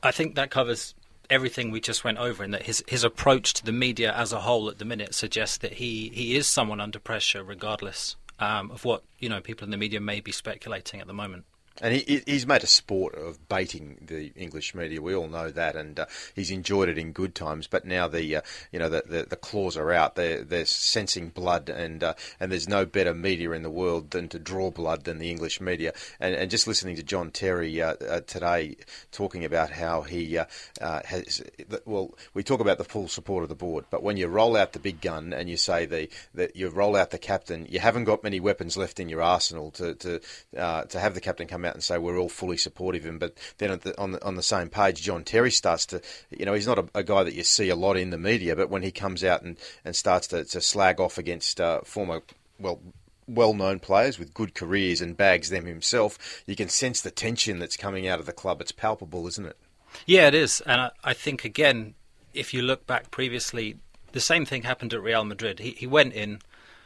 I think that covers everything we just went over, and that his his approach to the media as a whole at the minute suggests that he, he is someone under pressure, regardless um, of what you know people in the media may be speculating at the moment.
And he, he's made a sport of baiting the English media. We all know that, and uh, he's enjoyed it in good times. But now the uh, you know the, the, the claws are out. They're they're sensing blood, and uh, and there's no better media in the world than to draw blood than the English media. And, and just listening to John Terry uh, uh, today talking about how he uh, has well, we talk about the full support of the board, but when you roll out the big gun and you say the that you roll out the captain, you haven't got many weapons left in your arsenal to to to have the captain come out and say we're all fully supportive of him. But then the, on the on the same page, John Terry starts to, you know, he's not a, a, guy that you see a lot in the media, but when he comes out and, and starts to, to slag off against uh, former, well, well-known players with good careers and bags them himself, you can sense the tension that's coming out of the club. It's palpable, isn't it?
Yeah, it is, and I, I think again, if you look back previously, the same thing happened at Real Madrid. He he went in.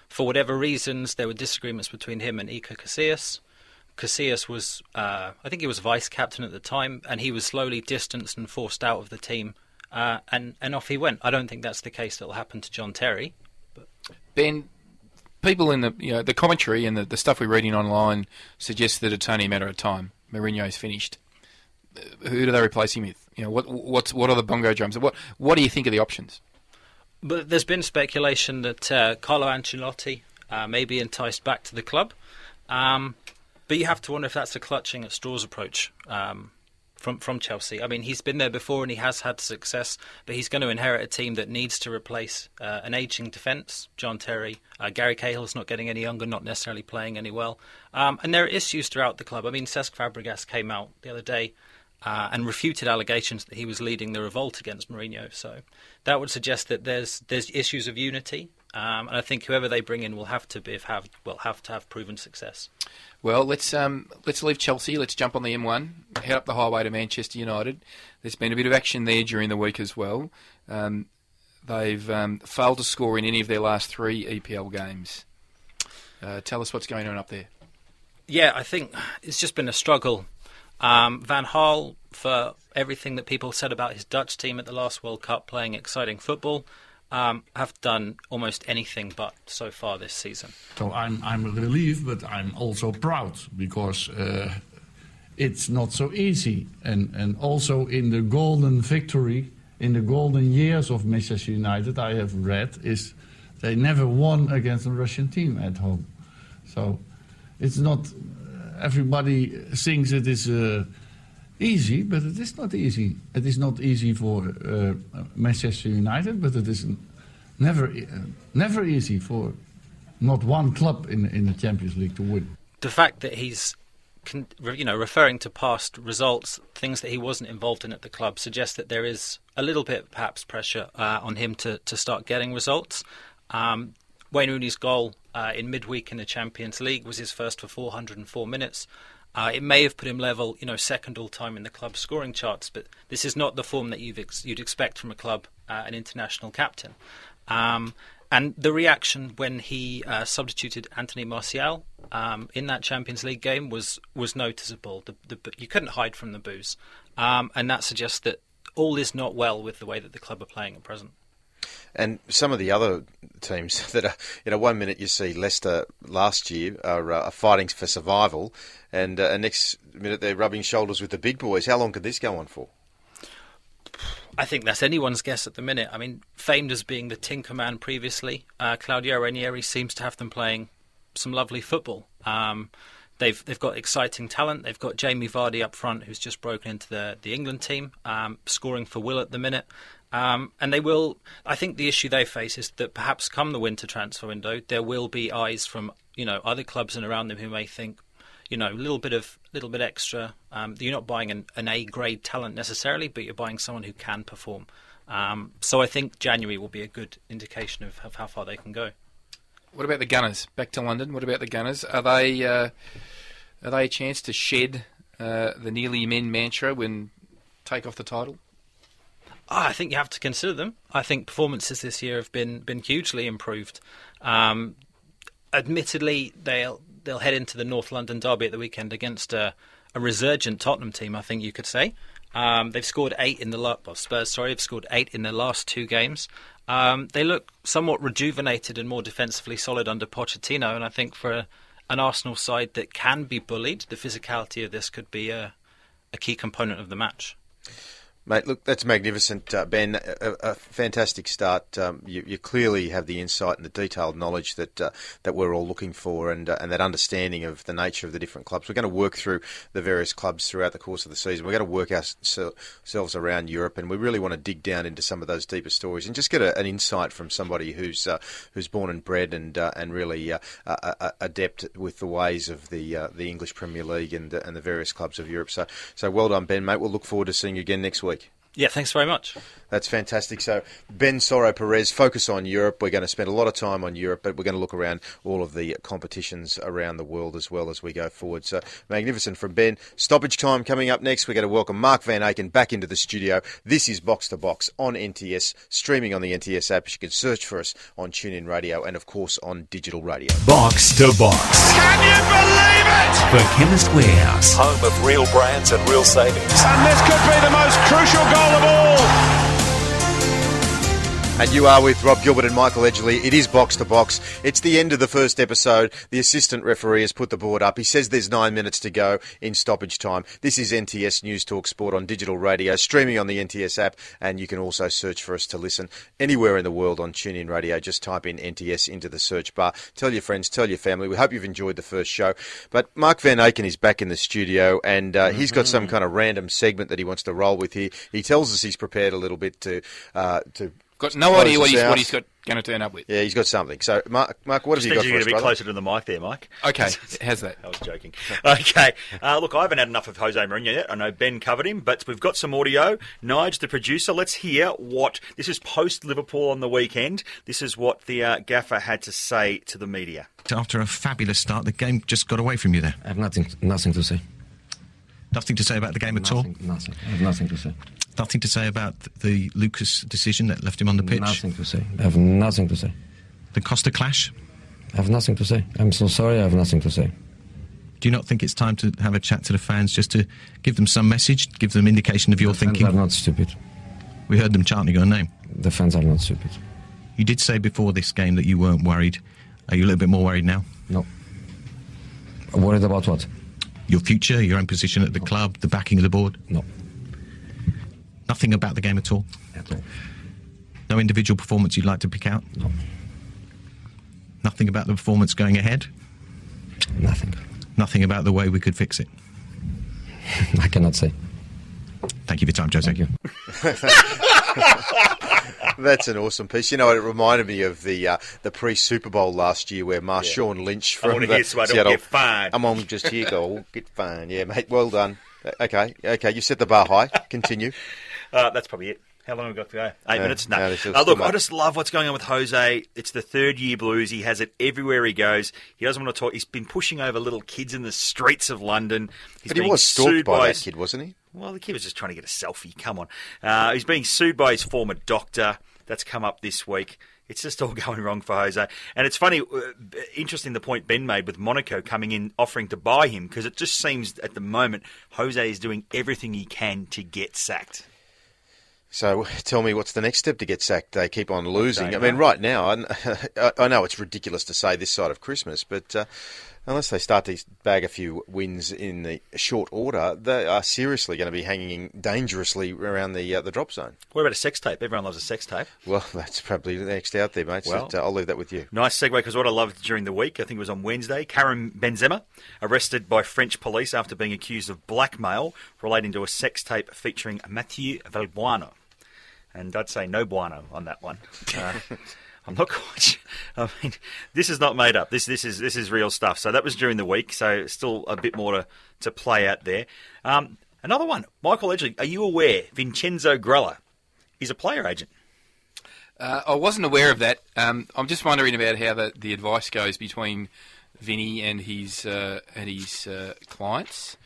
For whatever reasons, there were disagreements between him and Iker Casillas. Casillas was, uh, I think he was vice captain at the time, and he was slowly distanced and forced out of the team, uh, and and off he went. I don't think that's the case that will happen to John Terry. But.
Ben, people in the you know the commentary and the, the stuff we're reading online suggests that it's only a matter of time. Mourinho's finished. Who do they replace him with? You know what what's what are the bongo drums? What what do you think of the options?
But there's been speculation that uh, Carlo Ancelotti uh, may be enticed back to the club. Um, but you have to wonder if that's a clutching at straws approach um, from from Chelsea. I mean, he's been there before and he has had success, but he's going to inherit a team that needs to replace uh, an aging defence. John Terry, uh, Gary Cahill's not getting any younger, not necessarily playing any well, um, and there are issues throughout the club. I mean, Cesc Fabregas came out the other day. Uh, and refuted allegations that he was leading the revolt against Mourinho. So that would suggest that there's there's issues of unity, um, and I think whoever they bring in will have to be have will have to have proven success.
Well, let's um, let's leave Chelsea. Let's jump on the M1, head up the highway to Manchester United. There's been a bit of action there during the week as well. Um, they've um, failed to score in any of their last three EPL games. Uh, tell us what's going on up there.
Yeah, I think it's just been a struggle. Um, Van Gaal, for everything that people said about his Dutch team at the last World Cup, playing exciting football, um, have done almost anything but so far this season.
So I'm I'm relieved, but I'm also proud because uh, it's not so easy. And and also in the golden victory, in the golden years of Manchester United, I have read is they never won against a Russian team at home. So it's not everybody thinks it is. Uh, easy, but it is not easy. It is not easy for uh, Manchester United, but it is never, uh, never easy for not one club in in the Champions League to win.
The fact that he's, you know, referring to past results, things that he wasn't involved in at the club, suggests that there is a little bit, perhaps, pressure uh, on him to to start getting results. Um, Wayne Rooney's goal uh, in midweek in the Champions League was his first for 404 minutes. Uh, it may have put him level, you know, second all time in the club scoring charts, but this is not the form that you'd, ex- you'd expect from a club, uh, an international captain. Um, and the reaction when he uh, substituted Anthony Martial um, in that Champions League game was was noticeable. The, the, you couldn't hide from the boos, um, and that suggests that all is not well with the way that the club are playing at present.
And some of the other teams that are, you know, one minute you see Leicester last year are, uh, fighting for survival, and uh, next minute they're rubbing shoulders with the big boys. How long could this go on for?
I think that's anyone's guess at the minute. I mean, famed as being the Tinker Man previously, uh, Claudio Ranieri seems to have them playing some lovely football. Um, they've they've got exciting talent. They've got Jamie Vardy up front, who's just broken into the the England team, um, scoring for Will at the minute. Um, and they will. I think the issue they face is that perhaps come the winter transfer window, there will be eyes from you know other clubs and around them who may think, you know, a little bit of little bit extra. Um, you're not buying an, an, A grade talent necessarily, but you're buying someone who can perform. Um, so I think January will be a good indication of, of, how far they can go.
What about the Gunners? Back to London. What about the Gunners? Are they uh, are they a chance to shed uh, the nearly men mantra when take off the title?
Oh, I think you have to consider them. I think performances this year have been been hugely improved. Um, admittedly, they'll they'll head into the North London derby at the weekend against a, a resurgent Tottenham team. I think you could say um, they've scored eight in the last. Well, Spurs, sorry, have scored eight in their last two games. Um, they look somewhat rejuvenated and more defensively solid under Pochettino, and I think for a, an Arsenal side that can be bullied, the physicality of this could be a, a key component of the match.
Mate, look, that's magnificent, uh, Ben. A, a, fantastic start. Um, you, you, clearly have the insight and the detailed knowledge that uh, that we're all looking for, and uh, and that understanding of the nature of the different clubs. We're going to work through the various clubs throughout the course of the season. We're going to work ourselves around Europe, and we really want to dig down into some of those deeper stories and just get a, an insight from somebody who's uh, who's born and bred and uh, and really uh, adept with the ways of the the English Premier League and and the various clubs of Europe. So so well done, Ben, mate. We'll look forward to seeing you again next week.
Yeah, thanks very much.
That's fantastic. So, Ben Soro Perez, focus on Europe. We're going to spend a lot of time on Europe, but we're going to look around all of the competitions around the world as well as we go forward. So, magnificent from Ben. Stoppage time coming up next. We're going to welcome Mark Van Aken back into the studio. This is Box to Box on NTS, streaming on the NTS app. You can search for us on TuneIn Radio and, of course, on digital radio.
Box to Box.
Can you believe it?
For Chemist Warehouse.
Home of real brands and real savings.
And this could be the most crucial goal of all.
And You are with Rob Gilbert and Michael Edgley. It is box to box. It's the end of the first episode. The assistant referee has put the board up. He says there's nine minutes to go in stoppage time. This is NTS News Talk Sport on digital radio, streaming on the NTS app, and you can also search for us to listen anywhere in the world on TuneIn Radio. Just type in NTS into the search bar. Tell your friends, tell your family. We hope you've enjoyed the first show. But Mark Van Aken is back in the studio, and uh, he's got some kind of random segment that he wants to roll with here. He tells us he's prepared a little bit to uh, to
Got no
close
idea what he's, what he's got going to turn up with.
Yeah, he's got something. So, Mark, Mark what have
Just
you got
need
for
you
us,
to be
brother?
closer to the mic there, Mike.
Okay, how's that?
I was joking. Okay, uh, look, I haven't had enough of Jose Mourinho yet. I know Ben covered him, but we've got some audio. Nige, the producer, let's hear what this is post Liverpool on the weekend. This is what the uh, gaffer had to say to the media.
After a fabulous start, the game just got away from you there.
I have nothing, nothing to say.
Nothing to say about the game at all.
Nothing. I have nothing to say.
Nothing to say about the Lucas decision that left him on the pitch.
Nothing to say. I have nothing to say.
The Costa clash.
I have nothing to say. I'm so sorry. I have nothing to say.
Do you not think it's time to have a chat to the fans just to give them some message, give them indication of your
the fans
thinking?
are not stupid.
We heard them chanting your name.
The fans are not stupid.
You did say before this game that you weren't worried. Are you a little bit more worried now?
No. Worried about what?
Your future, your own position at the club, the backing of the board?
No.
Nothing about the game at all?
At all.
No individual performance you'd like to pick out?
No.
Nothing about the performance going ahead?
Nothing.
Nothing about the way we could fix it?
I cannot say.
Thank you for your time, Jose.
Thank you.
That's an awesome piece. You know, it reminded me of the uh, the pre Super Bowl last year where Marshawn Lynch
I
from
wanna
the
hear so I don't
Seattle.
get fined.
I'm on just here, go get fined. Yeah, mate. Well done. Okay, okay. You set the bar high. Continue.
Uh, that's probably it. How long have we got to go? Eight minutes? No.
no,
uh, look, I just love what's going on with Jose. It's the third year blues. He has it everywhere he goes. He doesn't want to talk. He's been pushing over little kids in the streets of London. He's
But he was stalked
sued
by that kid, wasn't he?
Well, the kid was just trying to get a selfie. Come on. Uh, he's being sued by his former doctor. That's come up this week. It's just all going wrong for Jose. And it's funny, uh, interesting the point Ben made with Monaco coming in offering to buy him because it just seems at the moment Jose is doing everything he can to get sacked.
So tell me, what's the next step to get sacked? They keep on losing. I mean, right now, I, I know it's ridiculous to say this side of Christmas, but uh, unless they start to bag a few wins in the short order, they are seriously going to be hanging dangerously around the uh, the drop zone.
What about a sex tape? Everyone loves a sex tape.
Well, that's probably next out there, mate.
Well-
so, uh, I'll leave that with you.
Nice segue because what I loved during the week, I think it was on Wednesday, Karim Benzema arrested by French police after being accused of blackmail relating to a sex tape featuring Mathieu Valbuena. And I'd say no bueno on that one. Uh, I'm not quite. Sure. I mean, this is not made up. This this is this is real stuff. So that was during the week. So still a bit more to, to play out there. Um, another one, Michael Edgley. Are you aware Vincenzo Grella is a player agent?
Uh, I wasn't aware of that. Um, I'm just wondering about how the, the advice goes between Vinny and his uh, and his uh, clients.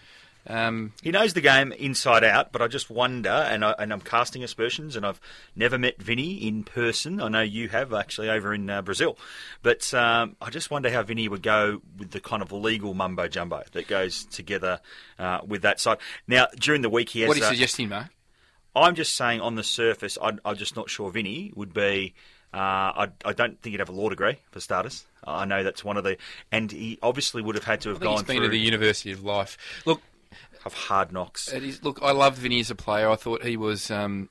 Um,
He knows the game inside out, but I just wonder, and, I, and I'm casting aspersions, and I've never met Vinny in person. I know you have actually over in uh, Brazil, but um, I just wonder how Vinny would go with the kind of legal mumbo jumbo that goes together uh, with that side. Now, during the week, he has.
what are you
uh,
suggesting, Mark?
I'm just saying, on the surface, I, I'm just not sure Vinny would be. Uh, I, I don't think he'd have a law degree for starters. I know that's one of the, and he obviously would have had to have gone
he's been
through
to the University of Life. Look,
of hard knocks.
It is, look, I loved Vinny as a player. I thought he was um,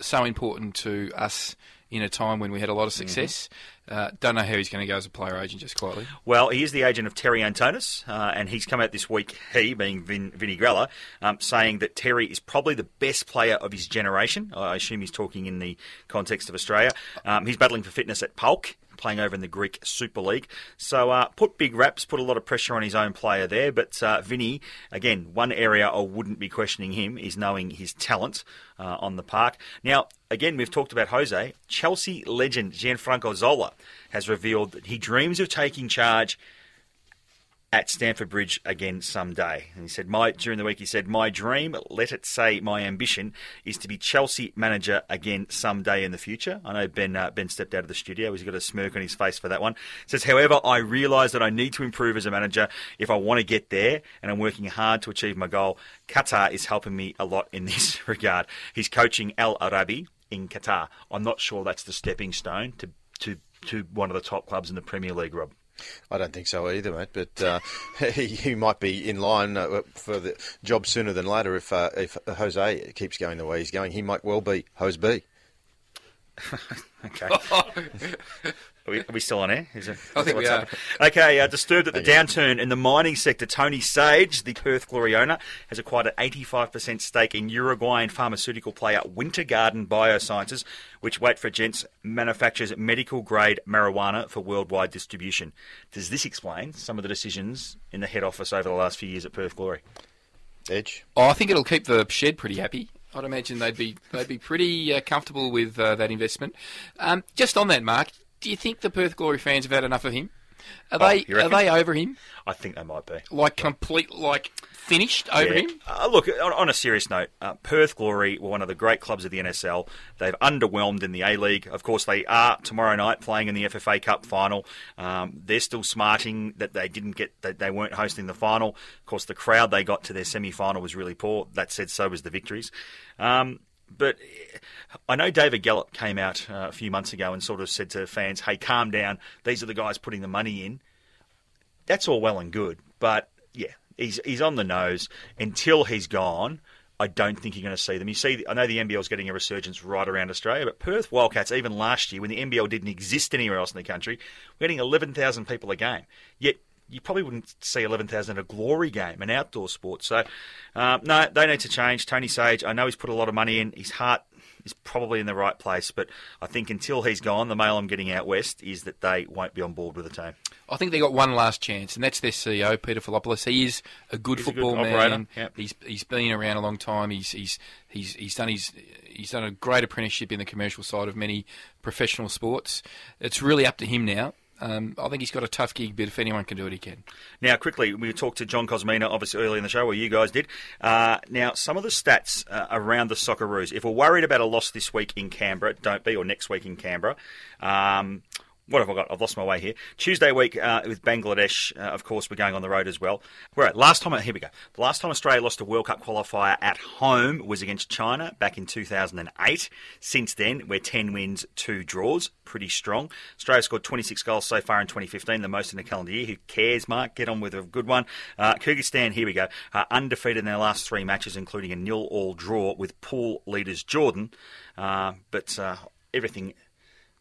so important to us in a time when we had a lot of success. Uh, don't know how he's going to go as a player agent, just quietly.
Well, he is the agent of Terry Antonis, uh, and he's come out this week, he being Vin, Vinny Grella, um, saying that Terry is probably the best player of his generation. I assume he's talking in the context of Australia. Um, he's battling for fitness at PAOK, playing over in the Greek Super League. So uh, put big raps, put a lot of pressure on his own player there. But uh, Vinny, again, one area I wouldn't be questioning him is knowing his talent uh, on the park. Now, again, we've talked about Jose. Chelsea legend Gianfranco Zola has revealed that he dreams of taking charge at Stamford Bridge again someday. And he said, "My during the week, he said, my dream, let it say, my ambition is to be Chelsea manager again someday in the future." I know Ben uh, Ben stepped out of the studio; he's got a smirk on his face for that one. Says, however, I realise that I need to improve as a manager if I want to get there, and I'm working hard to achieve my goal. Qatar is helping me a lot in this regard. He's coaching Al Arabi in Qatar. I'm not sure that's the stepping stone to to to one of the top clubs in the Premier League, Rob.
I don't think so either, mate. But uh, he, he might be in line uh, for the job sooner than later if uh, if Jose keeps going the way he's going. He might well be Jose B.
okay. are, we, are we still on air? Is it,
I think we are.
Okay, uh, disturbed at the downturn in the mining sector, Tony Sage, the Perth Glory owner, has acquired an 85% stake in Uruguayan pharmaceutical player Winter Garden Biosciences, which, wait for gents, manufactures medical grade marijuana for worldwide distribution. Does this explain some of the decisions in the head office over the last few years at Perth Glory?
Edge?
Oh, I think it'll keep the shed pretty happy. I'd imagine they'd be they'd be pretty uh, comfortable with uh, that investment. Um, just on that, Mark, do you think the Perth Glory fans have had enough of him? Are
Oh,
they are they over him?
I think they might be.
Like complete, like finished over
Yeah.
him?
Uh, look, on, on a serious note, uh, Perth Glory were one of the great clubs of the NSL. They've underwhelmed in the A League. Of course, they are tomorrow night playing in the FFA Cup final. Um, they're still smarting that they didn't get that they weren't hosting the final. Of course, the crowd they got to their semi final was really poor. That said, so was the victories. Um, but I know David Gallop came out uh, a few months ago and sort of said to fans, "Hey, calm down. These are the guys putting the money in." that's all well and good, but yeah, he's he's on the nose. Until he's gone, I don't think you're going to see them. You see, I know the NBL is getting a resurgence right around Australia, but Perth Wildcats, even last year when the NBL didn't exist anywhere else in the country, we're getting 11,000 people a game. Yet you probably wouldn't see 11,000 at a glory game, an outdoor sport. So, um, no, they need to change. Tony Sage, I know he's put a lot of money in. His heart is probably in the right place, but I think until he's gone, the mail I'm getting out west is that they won't be on board with the team.
I think they got one last chance, and that's their CEO, Peter Filopoulos. He is a good
He's a good
football man.
yep.
He's he's been around a long time. He's he's he's he's done his he's done a great apprenticeship in the commercial side of many professional sports. It's really up to him now. Um, I think he's got a tough gig, but if anyone can do it, he can.
Now, quickly, we talked to John Kosmina, obviously, earlier in the show, where you guys did. Uh, now, some of the stats uh, around the Socceroos. If we're worried about a loss this week in Canberra, don't be, or next week in Canberra. Um, what have I got? I've lost my way here. Tuesday week uh, with Bangladesh, uh, of course, we're going on the road as well. We're at last time. Here we go. The last time Australia lost a World Cup qualifier at home was against China back in 2008. Since then, we're 10 wins, two draws, pretty strong. Australia scored 26 goals so far in 2015, the most in the calendar year. Who cares, Mark? Get on with a good one. Uh, Kyrgyzstan, here we go, uh, undefeated in their last three matches, including a nil-all draw with pool leaders Jordan. Uh, but uh, everything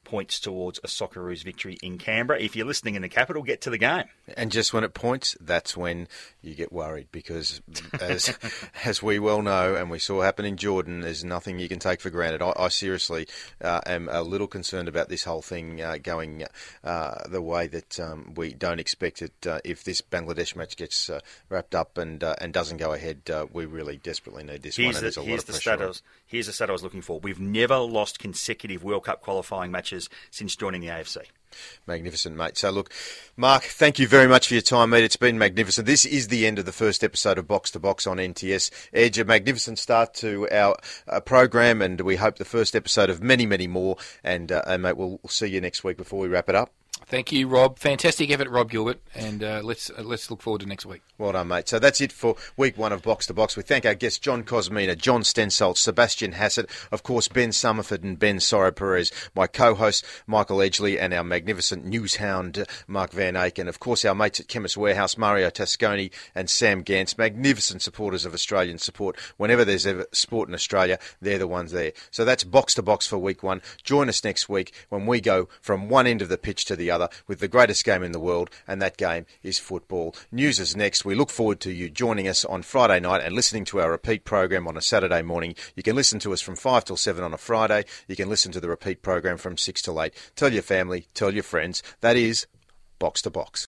points towards a Socceroos victory in Canberra. If you're listening in the capital, get to the game.
And just when it points, that's when you get worried because, as as we well know, and we saw happen in Jordan, there's nothing you can take for granted. I, I seriously uh, am a little concerned about this whole thing uh, going uh, the way that um, we don't expect it. Uh, if this Bangladesh match gets uh, wrapped up and uh, and doesn't go ahead, uh, we really desperately need this one.
Here's
And
the,
there's a lot
here's
of
the
pressure
stat I was, here's the stat I was looking for. We've never lost consecutive World Cup qualifying matches since joining the AFC.
Magnificent, mate. So, look, Mark, thank you very much for your time, mate. It's been magnificent. This is the end of the first episode of Box to Box on NTS Edge. A magnificent start to our uh, program, and we hope the first episode of many, many more. And, uh, and mate, we'll see you next week before we wrap it up.
Thank you, Rob. Fantastic effort, Rob Gilbert, and uh, let's uh, let's look forward to next week.
Well done, mate. So that's it for week one of Box to Box. We thank our guests John Kosmina, John Stensholt, Sebastian Hassett, of course Ben Somerford and Ben Sorrow Perez, my co-host Michael Edgley, and our magnificent news hound Mark Van Eyck, and of course our mates at Chemist Warehouse, Mario Tascone and Sam Gance, magnificent supporters of Australian sport. Whenever there's ever sport in Australia, they're the ones there. So that's Box to Box for week one. Join us next week when we go from one end of the pitch to the other with the greatest game in the world, and that game is football. News is next. We look forward to you joining us on Friday night and listening to our repeat program on a Saturday morning. You can listen to us from 5 till 7 on a Friday. You can listen to the repeat program from 6 till 8. Tell your family, tell your friends. That is Box to Box.